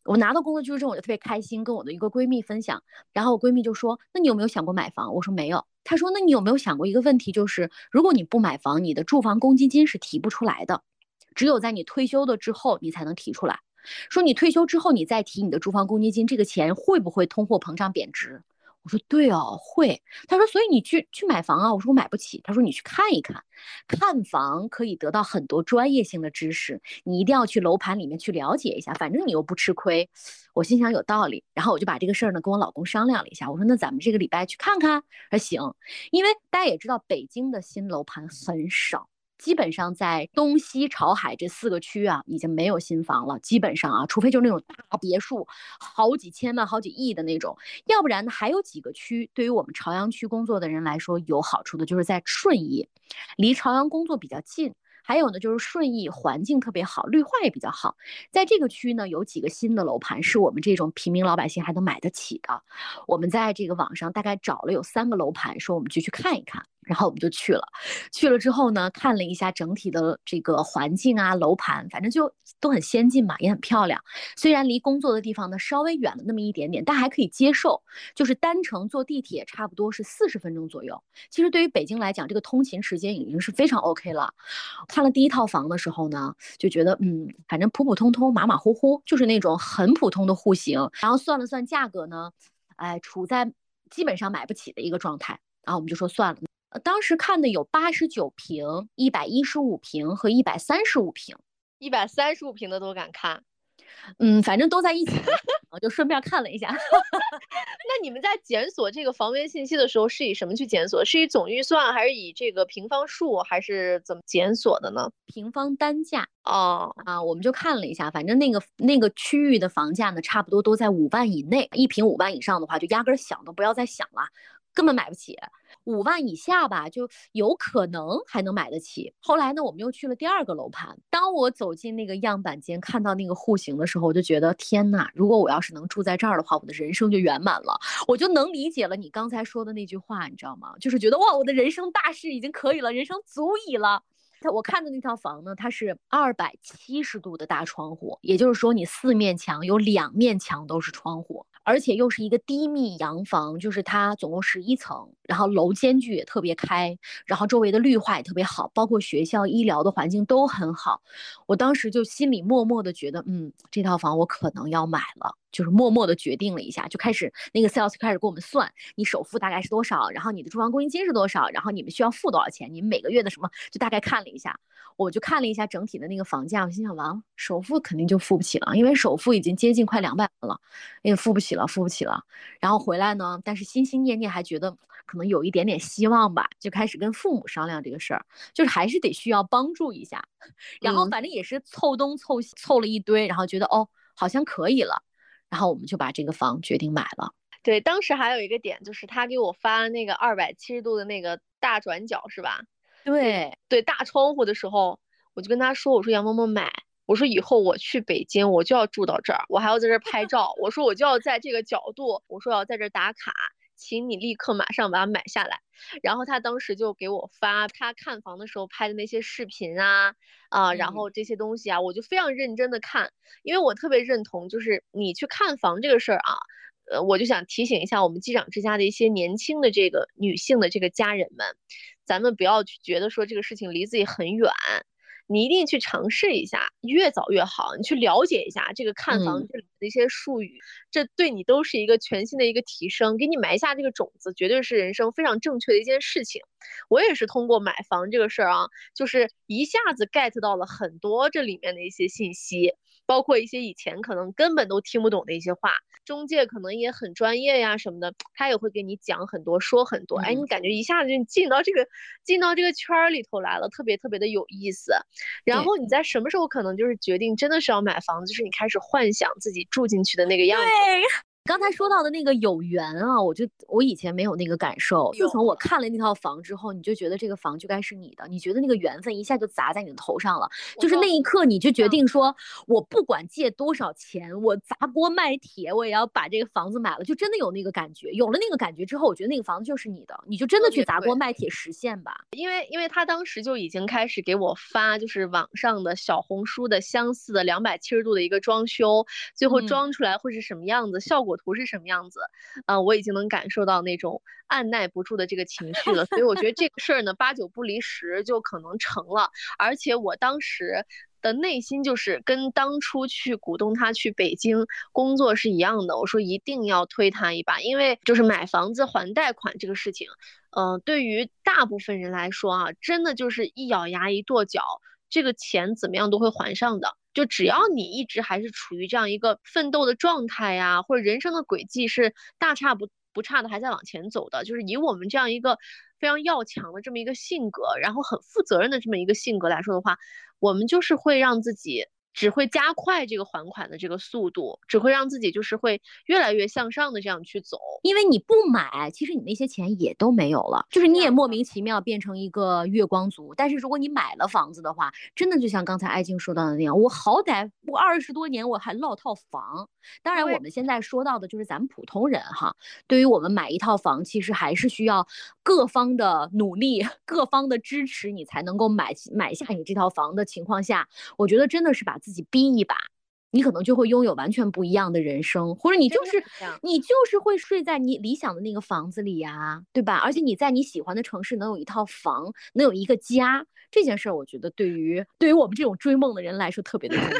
我拿到工作居住证，我就特别开心，跟我的一个闺蜜分享。然后我闺蜜就说：“那你有没有想过买房？”我说没有。她说：“那你有没有想过一个问题，就是如果你不买房，你的住房公积金是提不出来的，只有在你退休了之后，你才能提出来。”说你退休之后，你再提你的住房公积金，这个钱会不会通货膨胀贬值？我说对哦，会。他说，所以你去去买房啊？我说我买不起。他说你去看一看，看房可以得到很多专业性的知识，你一定要去楼盘里面去了解一下，反正你又不吃亏。我心想有道理，然后我就把这个事儿呢跟我老公商量了一下，我说那咱们这个礼拜去看看。他说行，因为大家也知道北京的新楼盘很少。基本上在东西朝海这四个区啊，已经没有新房了。基本上啊，除非就是那种大别墅，好几千万、好几亿的那种，要不然呢，还有几个区，对于我们朝阳区工作的人来说有好处的，就是在顺义，离朝阳工作比较近。还有呢，就是顺义环境特别好，绿化也比较好。在这个区呢，有几个新的楼盘是我们这种平民老百姓还能买得起的。我们在这个网上大概找了有三个楼盘，说我们就去看一看。然后我们就去了，去了之后呢，看了一下整体的这个环境啊，楼盘，反正就都很先进嘛，也很漂亮。虽然离工作的地方呢稍微远了那么一点点，但还可以接受。就是单程坐地铁差不多是四十分钟左右。其实对于北京来讲，这个通勤时间已经是非常 OK 了。看了第一套房的时候呢，就觉得嗯，反正普普通通、马马虎虎，就是那种很普通的户型。然后算了算价格呢，哎，处在基本上买不起的一个状态。然后我们就说算了。当时看的有八十九平、一百一十五平和一百三十五平，一百三十五平的都敢看。[LAUGHS] 嗯，反正都在一起，我就顺便看了一下。[LAUGHS] 那你们在检索这个房源信息的时候，是以什么去检索？是以总预算，还是以这个平方数，还是怎么检索的呢？平方单价哦啊，我们就看了一下，反正那个那个区域的房价呢，差不多都在五万以内，一平五万以上的话，就压根想都不要再想了，根本买不起。五万以下吧，就有可能还能买得起。后来呢，我们又去了第二个楼盘。当我走进那个样板间，看到那个户型的时候，我就觉得天呐，如果我要是能住在这儿的话，我的人生就圆满了。我就能理解了你刚才说的那句话，你知道吗？就是觉得哇，我的人生大事已经可以了，人生足矣了。我看的那套房呢，它是二百七十度的大窗户，也就是说你四面墙有两面墙都是窗户。而且又是一个低密洋房，就是它总共十一层，然后楼间距也特别开，然后周围的绿化也特别好，包括学校、医疗的环境都很好。我当时就心里默默的觉得，嗯，这套房我可能要买了。就是默默的决定了一下，就开始那个 sales 开始给我们算，你首付大概是多少，然后你的住房公积金是多少，然后你们需要付多少钱，你们每个月的什么，就大概看了一下，我就看了一下整体的那个房价，我心想完了，首付肯定就付不起了，因为首付已经接近快两百万了，也付不起了，付不起了。然后回来呢，但是心心念念还觉得可能有一点点希望吧，就开始跟父母商量这个事儿，就是还是得需要帮助一下。然后反正也是凑东凑西凑了一堆，然后觉得哦，好像可以了。然后我们就把这个房决定买了。对，当时还有一个点就是他给我发那个二百七十度的那个大转角，是吧？对对，大窗户的时候，我就跟他说：“我说杨萌萌买，我说以后我去北京我就要住到这儿，我还要在这儿拍照。我说我就要在这个角度，我说要在这儿打卡，请你立刻马上把它买下来。”然后他当时就给我发他看房的时候拍的那些视频啊啊，然后这些东西啊，我就非常认真的看，因为我特别认同，就是你去看房这个事儿啊，呃，我就想提醒一下我们机长之家的一些年轻的这个女性的这个家人们，咱们不要去觉得说这个事情离自己很远。你一定去尝试一下，越早越好。你去了解一下这个看房这里的一些术语，这对你都是一个全新的一个提升，给你埋下这个种子，绝对是人生非常正确的一件事情。我也是通过买房这个事儿啊，就是一下子 get 到了很多这里面的一些信息。包括一些以前可能根本都听不懂的一些话，中介可能也很专业呀什么的，他也会给你讲很多，说很多，哎，你感觉一下子就进到这个进到这个圈儿里头来了，特别特别的有意思。然后你在什么时候可能就是决定真的是要买房子，就是你开始幻想自己住进去的那个样子。刚才说到的那个有缘啊，我就我以前没有那个感受。自从我看了那套房之后，你就觉得这个房就该是你的，你觉得那个缘分一下就砸在你的头上了。就是那一刻，你就决定说，我不管借多少钱，我砸锅卖铁，我也要把这个房子买了。就真的有那个感觉，有了那个感觉之后，我觉得那个房子就是你的，你就真的去砸锅卖铁实现吧。因为因为他当时就已经开始给我发，就是网上的小红书的相似的两百七十度的一个装修，最后装出来会是什么样子，效果。图是什么样子？嗯，我已经能感受到那种按耐不住的这个情绪了，所以我觉得这个事儿呢，八九不离十就可能成了。而且我当时的内心就是跟当初去鼓动他去北京工作是一样的，我说一定要推他一把，因为就是买房子还贷款这个事情，嗯，对于大部分人来说啊，真的就是一咬牙一跺脚，这个钱怎么样都会还上的。就只要你一直还是处于这样一个奋斗的状态呀，或者人生的轨迹是大差不不差的，还在往前走的，就是以我们这样一个非常要强的这么一个性格，然后很负责任的这么一个性格来说的话，我们就是会让自己。只会加快这个还款的这个速度，只会让自己就是会越来越向上的这样去走。因为你不买，其实你那些钱也都没有了，就是你也莫名其妙变成一个月光族。但是如果你买了房子的话，真的就像刚才爱静说到的那样，我好歹我二十多年我还落套房。当然我们现在说到的就是咱们普通人哈，对于我们买一套房，其实还是需要各方的努力、各方的支持，你才能够买买下你这套房的情况下，我觉得真的是把。自己逼一把，你可能就会拥有完全不一样的人生，或者你就是你就是会睡在你理想的那个房子里呀，对吧？而且你在你喜欢的城市能有一套房，能有一个家，这件事儿，我觉得对于对于我们这种追梦的人来说特别的重要。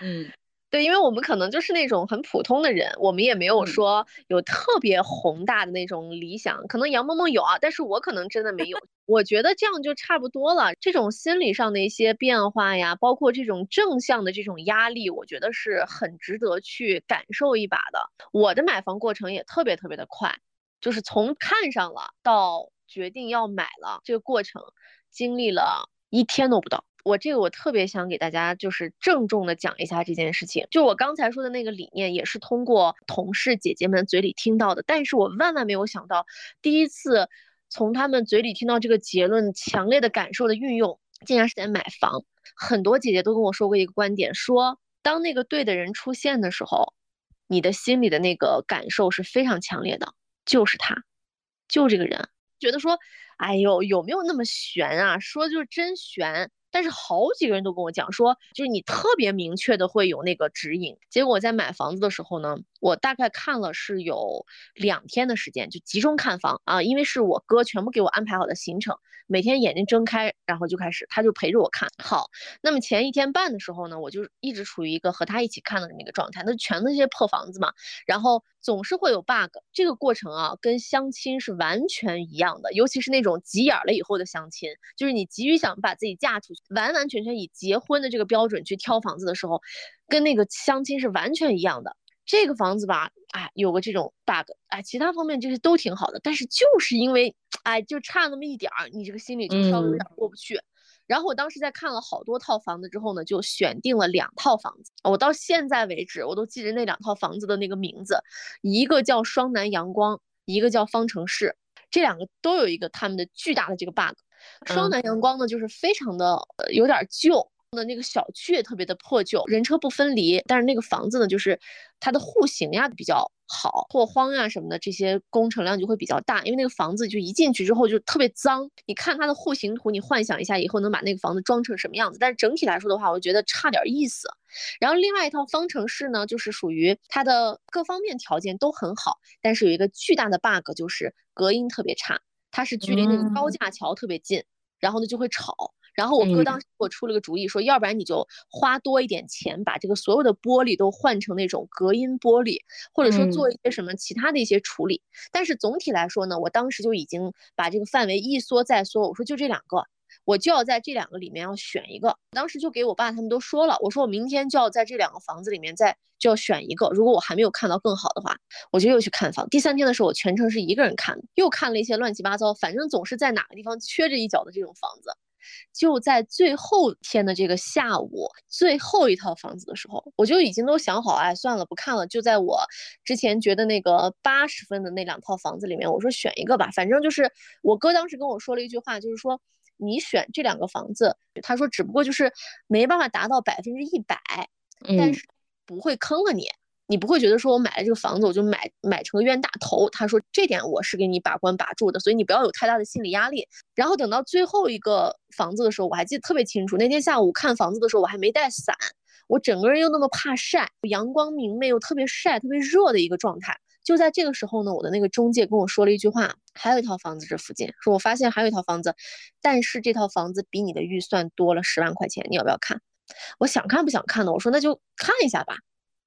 嗯。对，因为我们可能就是那种很普通的人，我们也没有说有特别宏大的那种理想。可能杨萌萌有啊，但是我可能真的没有。[LAUGHS] 我觉得这样就差不多了。这种心理上的一些变化呀，包括这种正向的这种压力，我觉得是很值得去感受一把的。我的买房过程也特别特别的快，就是从看上了到决定要买了这个过程，经历了一天都不到。我这个我特别想给大家就是郑重的讲一下这件事情，就我刚才说的那个理念，也是通过同事姐姐们嘴里听到的，但是我万万没有想到，第一次从他们嘴里听到这个结论，强烈的感受的运用，竟然是在买房。很多姐姐都跟我说过一个观点，说当那个对的人出现的时候，你的心里的那个感受是非常强烈的，就是他，就这个人，觉得说，哎呦，有没有那么悬啊？说就是真悬。但是好几个人都跟我讲说，就是你特别明确的会有那个指引。结果我在买房子的时候呢，我大概看了是有两天的时间，就集中看房啊，因为是我哥全部给我安排好的行程，每天眼睛睁开，然后就开始，他就陪着我看好。那么前一天半的时候呢，我就一直处于一个和他一起看的那个状态，那全那些破房子嘛，然后。总是会有 bug，这个过程啊，跟相亲是完全一样的，尤其是那种急眼了以后的相亲，就是你急于想把自己嫁出去，完完全全以结婚的这个标准去挑房子的时候，跟那个相亲是完全一样的。这个房子吧，哎，有个这种 bug，哎，其他方面这些都挺好的，但是就是因为，哎，就差那么一点儿，你这个心里就稍微有点过不去。然后我当时在看了好多套房子之后呢，就选定了两套房子。我到现在为止，我都记着那两套房子的那个名字，一个叫双南阳光，一个叫方程式。这两个都有一个他们的巨大的这个 bug。双南阳光呢，就是非常的有点旧。的那个小区也特别的破旧，人车不分离。但是那个房子呢，就是它的户型呀比较好，拓荒呀什么的，这些工程量就会比较大。因为那个房子就一进去之后就特别脏，你看它的户型图，你幻想一下以后能把那个房子装成什么样子。但是整体来说的话，我觉得差点意思。然后另外一套方程式呢，就是属于它的各方面条件都很好，但是有一个巨大的 bug，就是隔音特别差，它是距离那个高架桥特别近，然后呢就会吵。然后我哥当时给我出了个主意，说要不然你就花多一点钱，把这个所有的玻璃都换成那种隔音玻璃，或者说做一些什么其他的一些处理。但是总体来说呢，我当时就已经把这个范围一缩再缩，我说就这两个，我就要在这两个里面要选一个。当时就给我爸他们都说了，我说我明天就要在这两个房子里面再就要选一个。如果我还没有看到更好的话，我就又去看房。第三天的时候，我全程是一个人看的，又看了一些乱七八糟，反正总是在哪个地方缺着一角的这种房子。就在最后天的这个下午，最后一套房子的时候，我就已经都想好，哎，算了，不看了。就在我之前觉得那个八十分的那两套房子里面，我说选一个吧，反正就是我哥当时跟我说了一句话，就是说你选这两个房子，他说只不过就是没办法达到百分之一百，但是不会坑了你。你不会觉得说我买了这个房子我就买买成个冤大头？他说这点我是给你把关把住的，所以你不要有太大的心理压力。然后等到最后一个房子的时候，我还记得特别清楚。那天下午看房子的时候，我还没带伞，我整个人又那么怕晒，阳光明媚又特别晒、特别热的一个状态。就在这个时候呢，我的那个中介跟我说了一句话：还有一套房子这附近，说我发现还有一套房子，但是这套房子比你的预算多了十万块钱，你要不要看？我想看不想看呢？我说那就看一下吧。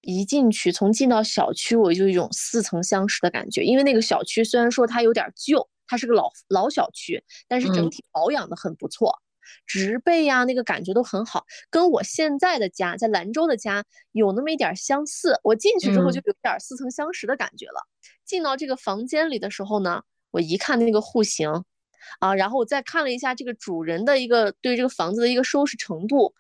一进去，从进到小区，我就有一种似曾相识的感觉。因为那个小区虽然说它有点旧，它是个老老小区，但是整体保养的很不错，植被呀那个感觉都很好，跟我现在的家在兰州的家有那么一点相似。我进去之后就有点似曾相识的感觉了。进到这个房间里的时候呢，我一看那个户型，啊，然后我再看了一下这个主人的一个对这个房子的一个收拾程度，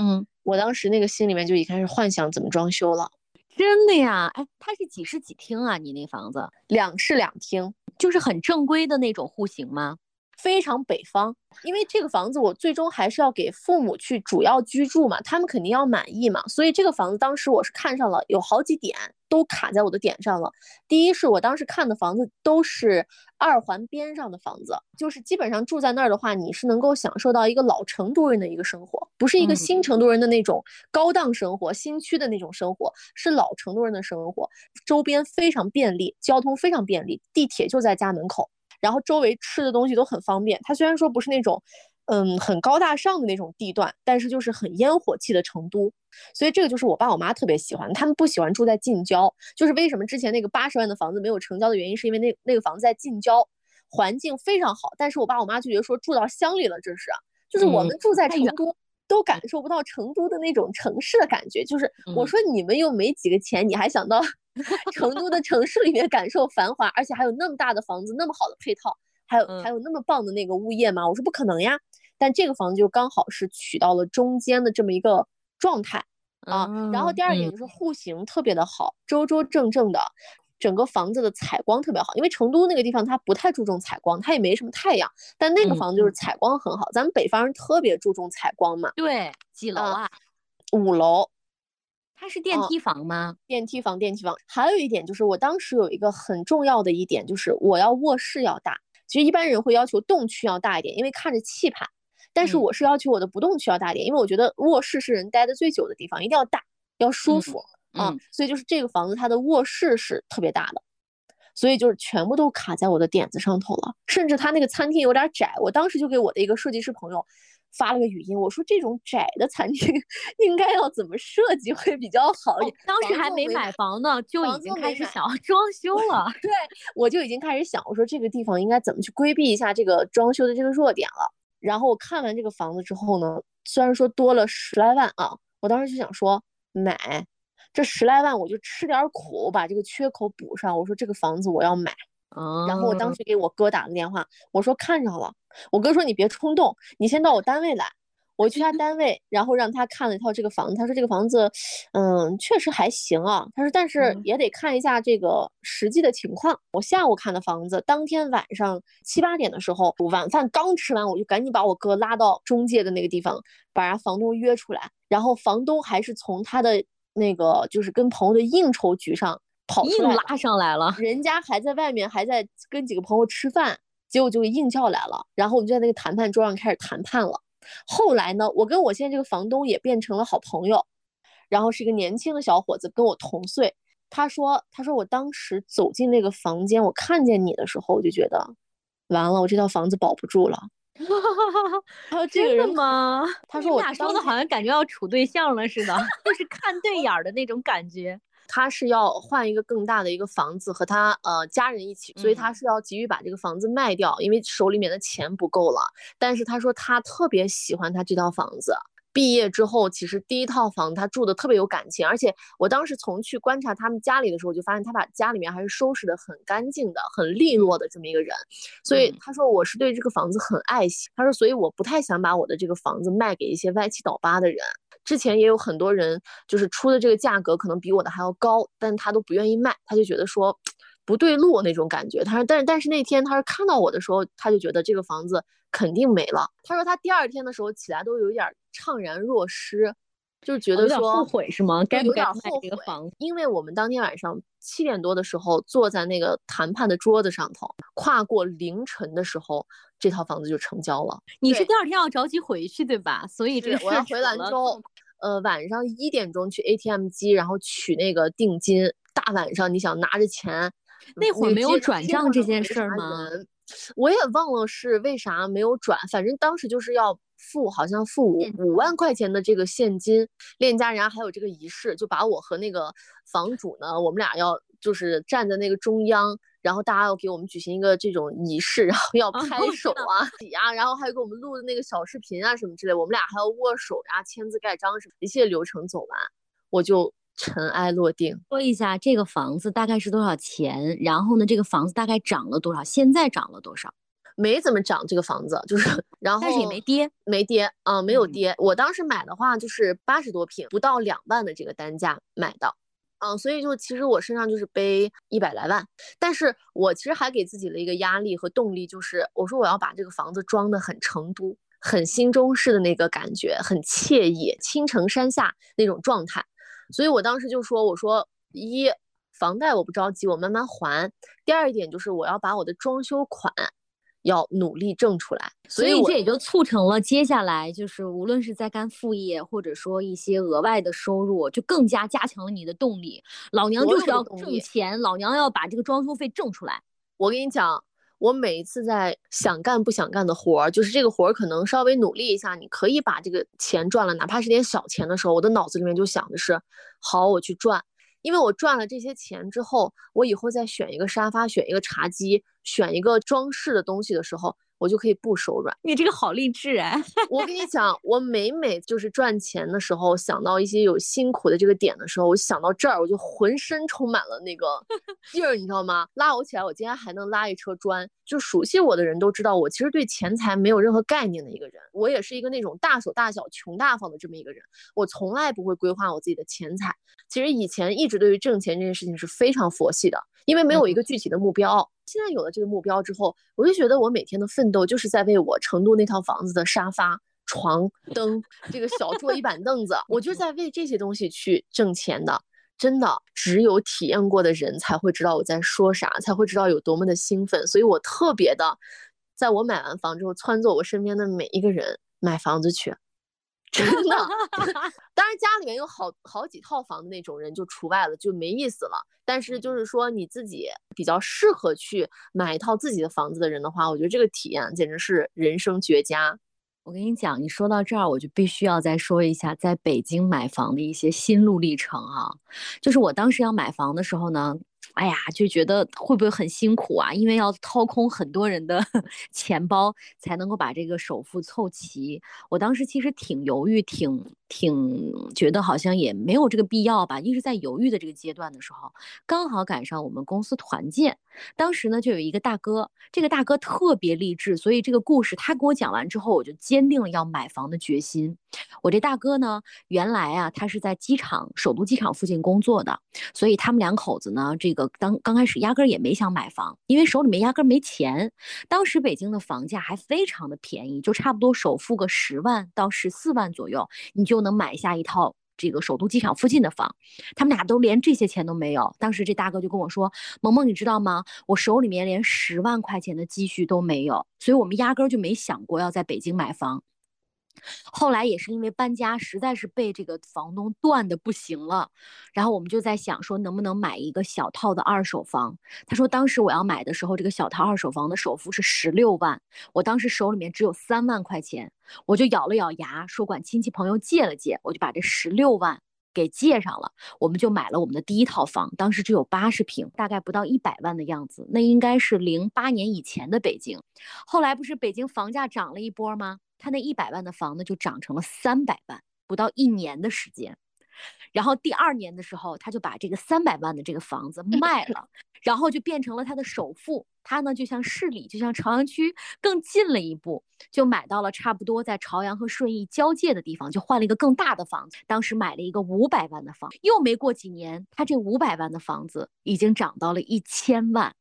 嗯。我当时那个心里面就已经开始幻想怎么装修了，真的呀？哎，它是几室几厅啊？你那房子两室两厅，就是很正规的那种户型吗？非常北方，因为这个房子我最终还是要给父母去主要居住嘛，他们肯定要满意嘛，所以这个房子当时我是看上了，有好几点都卡在我的点上了。第一是我当时看的房子都是二环边上的房子，就是基本上住在那儿的话，你是能够享受到一个老成都人的一个生活，不是一个新成都人的那种高档生活，新区的那种生活，是老成都人的生活，周边非常便利，交通非常便利，地铁就在家门口。然后周围吃的东西都很方便。它虽然说不是那种，嗯很高大上的那种地段，但是就是很烟火气的成都。所以这个就是我爸我妈特别喜欢，他们不喜欢住在近郊。就是为什么之前那个八十万的房子没有成交的原因，是因为那那个房子在近郊，环境非常好。但是我爸我妈就觉得说住到乡里了，这是，就是我们住在成都都感受不到成都的那种城市的感觉。就是我说你们又没几个钱，你还想到 [LAUGHS] 成都的城市里面感受繁华，而且还有那么大的房子，那么好的配套，还有还有那么棒的那个物业吗？我说不可能呀。但这个房子就刚好是取到了中间的这么一个。状态啊，然后第二点就是户型特别的好，周周正正的，整个房子的采光特别好。因为成都那个地方它不太注重采光，它也没什么太阳，但那个房子就是采光很好。咱们北方人特别注重采光嘛。对，几楼啊？五楼。它是电梯房吗？电梯房，电梯房。还有一点就是，我当时有一个很重要的一点就是，我要卧室要大。其实一般人会要求动区要大一点，因为看着气派。但是我是要求我的不动区要大一点，因为我觉得卧室是人待的最久的地方，一定要大，要舒服啊。所以就是这个房子它的卧室是特别大的，所以就是全部都卡在我的点子上头了。甚至它那个餐厅有点窄，我当时就给我的一个设计师朋友发了个语音，我说这种窄的餐厅 [LAUGHS] 应该要怎么设计会比较好？当时还没买房呢，就已经开始想要装修了。对，我就已经开始想，我说这个地方应该怎么去规避一下这个装修的这个弱点了。然后我看完这个房子之后呢，虽然说多了十来万啊，我当时就想说买，这十来万我就吃点苦，把这个缺口补上。我说这个房子我要买。然后我当时给我哥打了电话，我说看上了。我哥说你别冲动，你先到我单位来。我去他单位，然后让他看了一套这个房子。他说这个房子，嗯，确实还行啊。他说，但是也得看一下这个实际的情况。我下午看的房子，当天晚上七八点的时候，晚饭刚吃完，我就赶紧把我哥拉到中介的那个地方，把人房东约出来。然后房东还是从他的那个就是跟朋友的应酬局上跑出来，硬拉上来了。人家还在外面还在跟几个朋友吃饭，结果就硬叫来了。然后我们就在那个谈判桌上开始谈判了。后来呢，我跟我现在这个房东也变成了好朋友，然后是一个年轻的小伙子，跟我同岁。他说：“他说我当时走进那个房间，我看见你的时候，我就觉得完了，我这套房子保不住了。”他 [LAUGHS] 说：“真的吗？”他说：“我俩说的好像感觉要处对象了似的，就是看对眼儿的那种感觉。”他是要换一个更大的一个房子和他呃家人一起，所以他是要急于把这个房子卖掉，因为手里面的钱不够了。但是他说他特别喜欢他这套房子。毕业之后，其实第一套房他住的特别有感情，而且我当时从去观察他们家里的时候，就发现他把家里面还是收拾的很干净的，很利落的这么一个人。所以他说我是对这个房子很爱惜。他说所以我不太想把我的这个房子卖给一些歪七倒八的人。之前也有很多人就是出的这个价格可能比我的还要高，但他都不愿意卖，他就觉得说不对路那种感觉。他说，但是但是那天他是看到我的时候，他就觉得这个房子肯定没了。他说他第二天的时候起来都有点怅然若失，就是觉得说后悔是吗？该有点后悔。因为我们当天晚上七点多的时候坐在那个谈判的桌子上头，跨过凌晨的时候，这套房子就成交了。你是第二天要着急回去对吧？所以这个我要回兰州。呃，晚上一点钟去 ATM 机，然后取那个定金。大晚上你想拿着钱，那会儿没有转账这件事吗？我也忘了是为啥没有转，反正当时就是要付，好像付五五万块钱的这个现金。链家人还有这个仪式，就把我和那个房主呢，我们俩要就是站在那个中央。然后大家要给我们举行一个这种仪式，然后要拍手啊、然后还有给我们录的那个小视频啊什么之类，我们俩还要握手呀、签字盖章什么，一切流程走完，我就尘埃落定。说一下这个房子大概是多少钱？然后呢，这个房子大概涨了多少？现在涨了多少？没怎么涨，这个房子就是，然后但是也没跌，没跌啊，没有跌。我当时买的话就是八十多平，不到两万的这个单价买到。嗯，所以就其实我身上就是背一百来万，但是我其实还给自己了一个压力和动力，就是我说我要把这个房子装的很成都、很新中式的那个感觉，很惬意，青城山下那种状态。所以我当时就说，我说一房贷我不着急，我慢慢还。第二一点就是我要把我的装修款。要努力挣出来，所以这也就促成了接下来就是无论是在干副业，或者说一些额外的收入，就更加加强了你的动力。老娘就是要挣钱，老娘要把这个装修费挣出来。我跟你讲，我每一次在想干不想干的活儿，就是这个活儿可能稍微努力一下，你可以把这个钱赚了，哪怕是点小钱的时候，我的脑子里面就想的是，好，我去赚，因为我赚了这些钱之后，我以后再选一个沙发，选一个茶几，选一个装饰的东西的时候。我就可以不手软，你这个好励志哎！[LAUGHS] 我跟你讲，我每每就是赚钱的时候，想到一些有辛苦的这个点的时候，我想到这儿，我就浑身充满了那个 [LAUGHS] 劲儿，你知道吗？拉我起来，我今天还能拉一车砖。就熟悉我的人都知道，我其实对钱财没有任何概念的一个人。我也是一个那种大手大脚、穷大方的这么一个人。我从来不会规划我自己的钱财。其实以前一直对于挣钱这件事情是非常佛系的，因为没有一个具体的目标。现在有了这个目标之后，我就觉得我每天的奋斗就是在为我成都那套房子的沙发、床、灯、这个小桌椅板凳子，我就在为这些东西去挣钱的。真的，只有体验过的人才会知道我在说啥，才会知道有多么的兴奋。所以我特别的，在我买完房之后，撺掇我身边的每一个人买房子去。真的，[LAUGHS] 当然家里面有好好几套房的那种人就除外了，就没意思了。但是就是说你自己比较适合去买一套自己的房子的人的话，我觉得这个体验简直是人生绝佳。我跟你讲，你说到这儿，我就必须要再说一下在北京买房的一些心路历程啊。就是我当时要买房的时候呢。哎呀，就觉得会不会很辛苦啊？因为要掏空很多人的 [LAUGHS] 钱包才能够把这个首付凑齐。我当时其实挺犹豫，挺挺觉得好像也没有这个必要吧。一直在犹豫的这个阶段的时候，刚好赶上我们公司团建，当时呢就有一个大哥，这个大哥特别励志，所以这个故事他给我讲完之后，我就坚定了要买房的决心。我这大哥呢，原来啊他是在机场首都机场附近工作的，所以他们两口子呢这个。当刚开始压根儿也没想买房，因为手里面压根儿没钱。当时北京的房价还非常的便宜，就差不多首付个十万到十四万左右，你就能买下一套这个首都机场附近的房。他们俩都连这些钱都没有。当时这大哥就跟我说：“萌萌，你知道吗？我手里面连十万块钱的积蓄都没有，所以我们压根儿就没想过要在北京买房。”后来也是因为搬家，实在是被这个房东断的不行了，然后我们就在想说，能不能买一个小套的二手房？他说，当时我要买的时候，这个小套二手房的首付是十六万，我当时手里面只有三万块钱，我就咬了咬牙，说管亲戚朋友借了借，我就把这十六万给借上了，我们就买了我们的第一套房，当时只有八十平，大概不到一百万的样子，那应该是零八年以前的北京，后来不是北京房价涨了一波吗？他那一百万的房子就涨成了三百万，不到一年的时间。然后第二年的时候，他就把这个三百万的这个房子卖了，[LAUGHS] 然后就变成了他的首付。他呢，就向市里，就向朝阳区更近了一步，就买到了差不多在朝阳和顺义交界的地方，就换了一个更大的房子。当时买了一个五百万的房，又没过几年，他这五百万的房子已经涨到了一千万。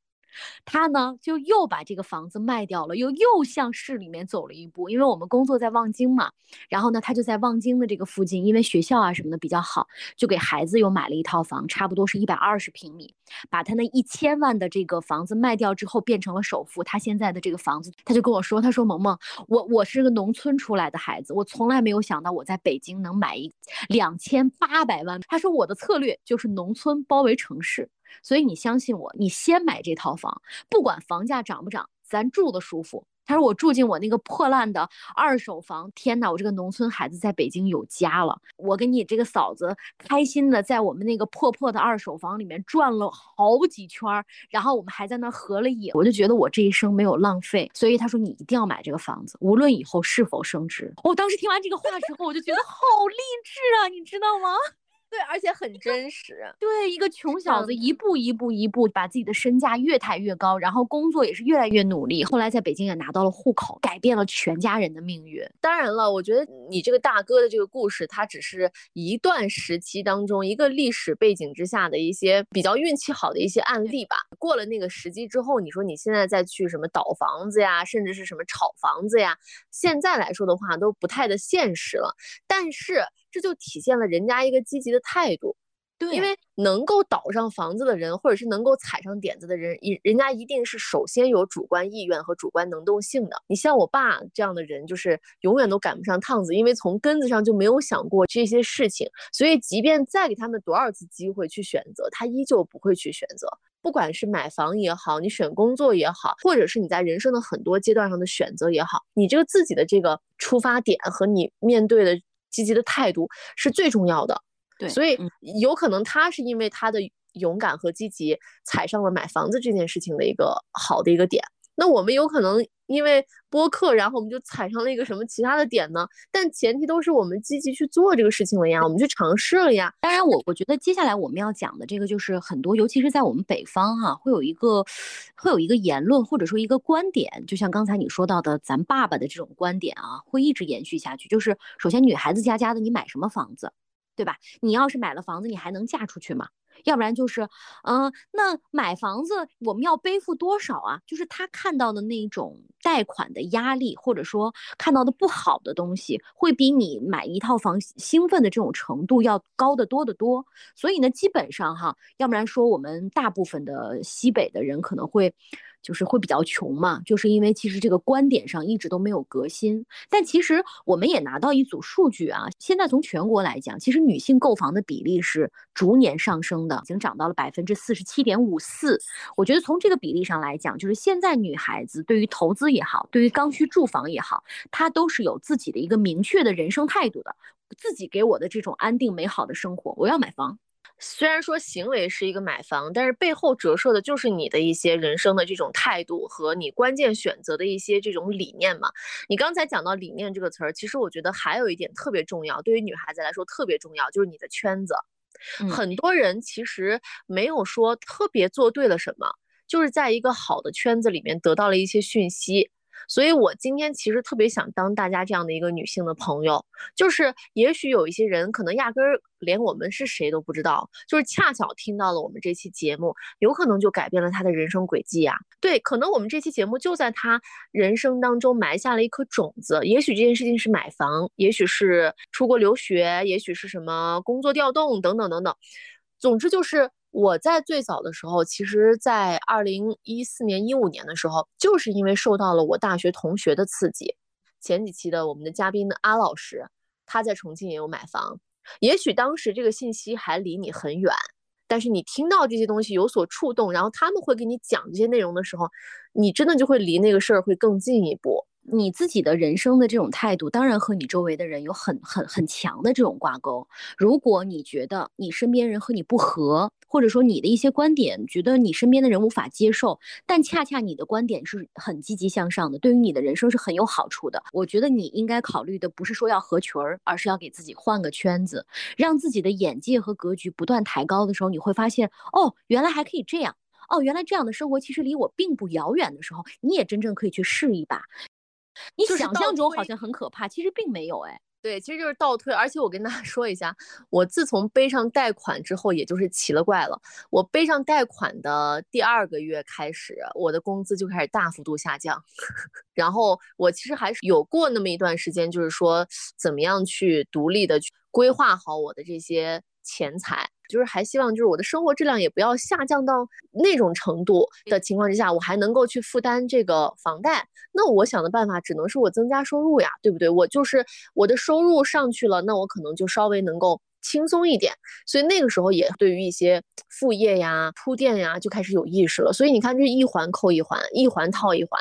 他呢，就又把这个房子卖掉了，又又向市里面走了一步。因为我们工作在望京嘛，然后呢，他就在望京的这个附近，因为学校啊什么的比较好，就给孩子又买了一套房，差不多是一百二十平米。把他那一千万的这个房子卖掉之后，变成了首付。他现在的这个房子，他就跟我说：“他说萌萌，我我是个农村出来的孩子，我从来没有想到我在北京能买一两千八百万。”他说：“我的策略就是农村包围城市。”所以你相信我，你先买这套房，不管房价涨不涨，咱住的舒服。他说我住进我那个破烂的二手房，天哪，我这个农村孩子在北京有家了。我跟你这个嫂子开心的在我们那个破破的二手房里面转了好几圈，然后我们还在那合了影。我就觉得我这一生没有浪费。所以他说你一定要买这个房子，无论以后是否升值。我当时听完这个话之后，我就觉得好励志啊，你知道吗？对，而且很真实。对，一个穷小子一步一步一步把自己的身价越抬越高，然后工作也是越来越努力。后来在北京也拿到了户口，改变了全家人的命运。当然了，我觉得你这个大哥的这个故事，它只是一段时期当中一个历史背景之下的一些比较运气好的一些案例吧。过了那个时机之后，你说你现在再去什么倒房子呀，甚至是什么炒房子呀，现在来说的话都不太的现实了。但是。这就体现了人家一个积极的态度，对，因为能够倒上房子的人，或者是能够踩上点子的人，人人家一定是首先有主观意愿和主观能动性的。你像我爸这样的人，就是永远都赶不上趟子，因为从根子上就没有想过这些事情，所以即便再给他们多少次机会去选择，他依旧不会去选择。不管是买房也好，你选工作也好，或者是你在人生的很多阶段上的选择也好，你这个自己的这个出发点和你面对的积极的态度是最重要的。对，所以有可能他是因为他的勇敢和积极，踩上了买房子这件事情的一个好的一个点。那我们有可能因为播客，然后我们就踩上了一个什么其他的点呢？但前提都是我们积极去做这个事情了呀，我们去尝试了呀。当然，我我觉得接下来我们要讲的这个就是很多，尤其是在我们北方哈，会有一个会有一个言论或者说一个观点，就像刚才你说到的，咱爸爸的这种观点啊，会一直延续下去。就是首先，女孩子家家的，你买什么房子，对吧？你要是买了房子，你还能嫁出去吗？要不然就是，嗯，那买房子我们要背负多少啊？就是他看到的那种贷款的压力，或者说看到的不好的东西，会比你买一套房兴奋的这种程度要高得多得多。所以呢，基本上哈，要不然说我们大部分的西北的人可能会。就是会比较穷嘛，就是因为其实这个观点上一直都没有革新。但其实我们也拿到一组数据啊，现在从全国来讲，其实女性购房的比例是逐年上升的，已经涨到了百分之四十七点五四。我觉得从这个比例上来讲，就是现在女孩子对于投资也好，对于刚需住房也好，她都是有自己的一个明确的人生态度的。自己给我的这种安定美好的生活，我要买房。虽然说行为是一个买房，但是背后折射的就是你的一些人生的这种态度和你关键选择的一些这种理念嘛。你刚才讲到理念这个词儿，其实我觉得还有一点特别重要，对于女孩子来说特别重要，就是你的圈子。很多人其实没有说特别做对了什么，就是在一个好的圈子里面得到了一些讯息。所以，我今天其实特别想当大家这样的一个女性的朋友，就是也许有一些人可能压根儿连我们是谁都不知道，就是恰巧听到了我们这期节目，有可能就改变了他的人生轨迹呀。对，可能我们这期节目就在他人生当中埋下了一颗种子。也许这件事情是买房，也许是出国留学，也许是什么工作调动等等等等。总之就是。我在最早的时候，其实，在二零一四年、一五年的时候，就是因为受到了我大学同学的刺激。前几期的我们的嘉宾的阿老师，他在重庆也有买房。也许当时这个信息还离你很远，但是你听到这些东西有所触动，然后他们会给你讲这些内容的时候，你真的就会离那个事儿会更进一步。你自己的人生的这种态度，当然和你周围的人有很很很强的这种挂钩。如果你觉得你身边人和你不合，或者说你的一些观点，觉得你身边的人无法接受，但恰恰你的观点是很积极向上的，对于你的人生是很有好处的。我觉得你应该考虑的不是说要合群儿，而是要给自己换个圈子，让自己的眼界和格局不断抬高的时候，你会发现，哦，原来还可以这样，哦，原来这样的生活其实离我并不遥远的时候，你也真正可以去试一把。你想象中好像很可怕，其实并没有哎。对，其实就是倒退。而且我跟大家说一下，我自从背上贷款之后，也就是奇了怪了。我背上贷款的第二个月开始，我的工资就开始大幅度下降。[LAUGHS] 然后我其实还是有过那么一段时间，就是说怎么样去独立的去规划好我的这些钱财。就是还希望，就是我的生活质量也不要下降到那种程度的情况之下，我还能够去负担这个房贷。那我想的办法只能是我增加收入呀，对不对？我就是我的收入上去了，那我可能就稍微能够轻松一点。所以那个时候也对于一些副业呀、铺垫呀就开始有意识了。所以你看，这一环扣一环，一环套一环。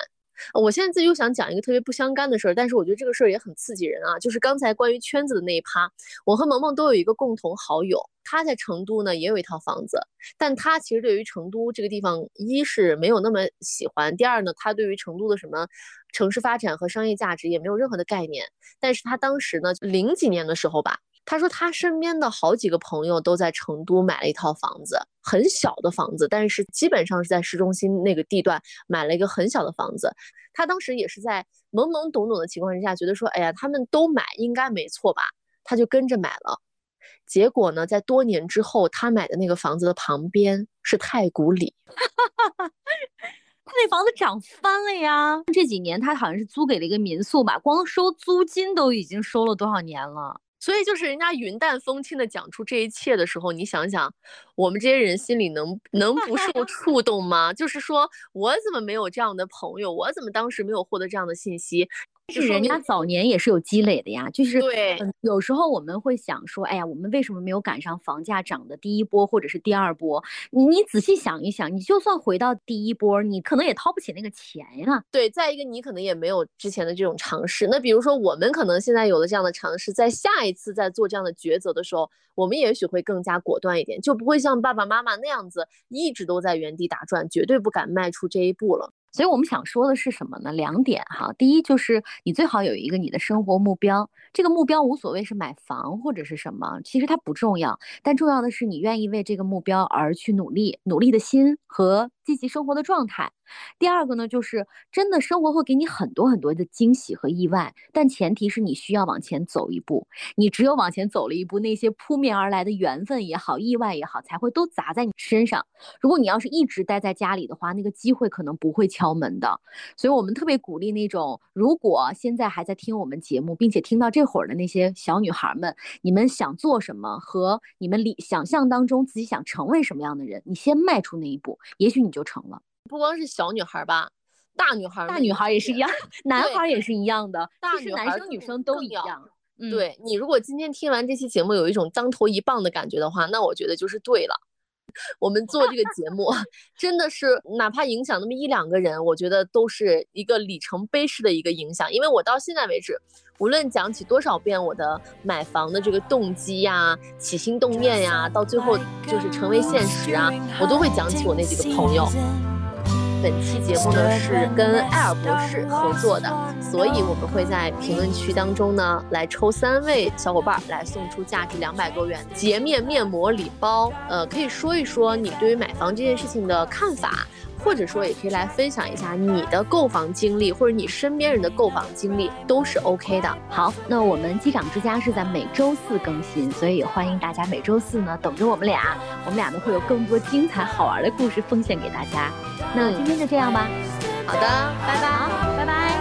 我现在自己又想讲一个特别不相干的事儿，但是我觉得这个事儿也很刺激人啊。就是刚才关于圈子的那一趴，我和萌萌都有一个共同好友。他在成都呢，也有一套房子，但他其实对于成都这个地方，一是没有那么喜欢，第二呢，他对于成都的什么城市发展和商业价值也没有任何的概念。但是他当时呢，零几年的时候吧，他说他身边的好几个朋友都在成都买了一套房子，很小的房子，但是基本上是在市中心那个地段买了一个很小的房子。他当时也是在懵懵懂懂的情况之下，觉得说，哎呀，他们都买应该没错吧，他就跟着买了。结果呢，在多年之后，他买的那个房子的旁边是太古里，[LAUGHS] 他那房子涨翻了呀！这几年他好像是租给了一个民宿吧，光收租金都已经收了多少年了。所以就是人家云淡风轻的讲出这一切的时候，你想想，我们这些人心里能能不受触动吗？就是说我怎么没有这样的朋友？我怎么当时没有获得这样的信息？是人家早年也是有积累的呀，就是对，有时候我们会想说，哎呀，我们为什么没有赶上房价涨的第一波或者是第二波？你你仔细想一想，你就算回到第一波，你可能也掏不起那个钱呀。对，再一个你可能也没有之前的这种尝试。那比如说我们可能现在有了这样的尝试，在下一次在做这样的抉择的时候，我们也许会更加果断一点，就不会像爸爸妈妈那样子一直都在原地打转，绝对不敢迈出这一步了。所以我们想说的是什么呢？两点哈，第一就是你最好有一个你的生活目标，这个目标无所谓是买房或者是什么，其实它不重要，但重要的是你愿意为这个目标而去努力，努力的心和积极生活的状态。第二个呢，就是真的生活会给你很多很多的惊喜和意外，但前提是你需要往前走一步。你只有往前走了一步，那些扑面而来的缘分也好，意外也好，才会都砸在你身上。如果你要是一直待在家里的话，那个机会可能不会敲门的。所以我们特别鼓励那种，如果现在还在听我们节目，并且听到这会儿的那些小女孩们，你们想做什么和你们理想象当中自己想成为什么样的人，你先迈出那一步，也许你就成了。不光是小女孩吧，大女孩、大女孩也是一样，男孩也是一样的，其实男生女生都一样。对你，如果今天听完这期节目有一种当头一棒的感觉的话，那我觉得就是对了。我们做这个节目 [LAUGHS] 真的是，哪怕影响那么一两个人，我觉得都是一个里程碑式的一个影响。因为我到现在为止，无论讲起多少遍我的买房的这个动机呀、起心动念呀，到最后就是成为现实啊，我都会讲起我那几个朋友。本期节目呢是跟艾尔博士合作的，所以我们会在评论区当中呢来抽三位小伙伴来送出价值两百多元洁面面膜礼包。呃，可以说一说你对于买房这件事情的看法。或者说，也可以来分享一下你的购房经历，或者你身边人的购房经历，都是 OK 的。好，那我们机长之家是在每周四更新，所以也欢迎大家每周四呢等着我们俩，我们俩呢会有更多精彩好玩的故事奉献给大家。那今天就这样吧，好的，拜拜，拜拜。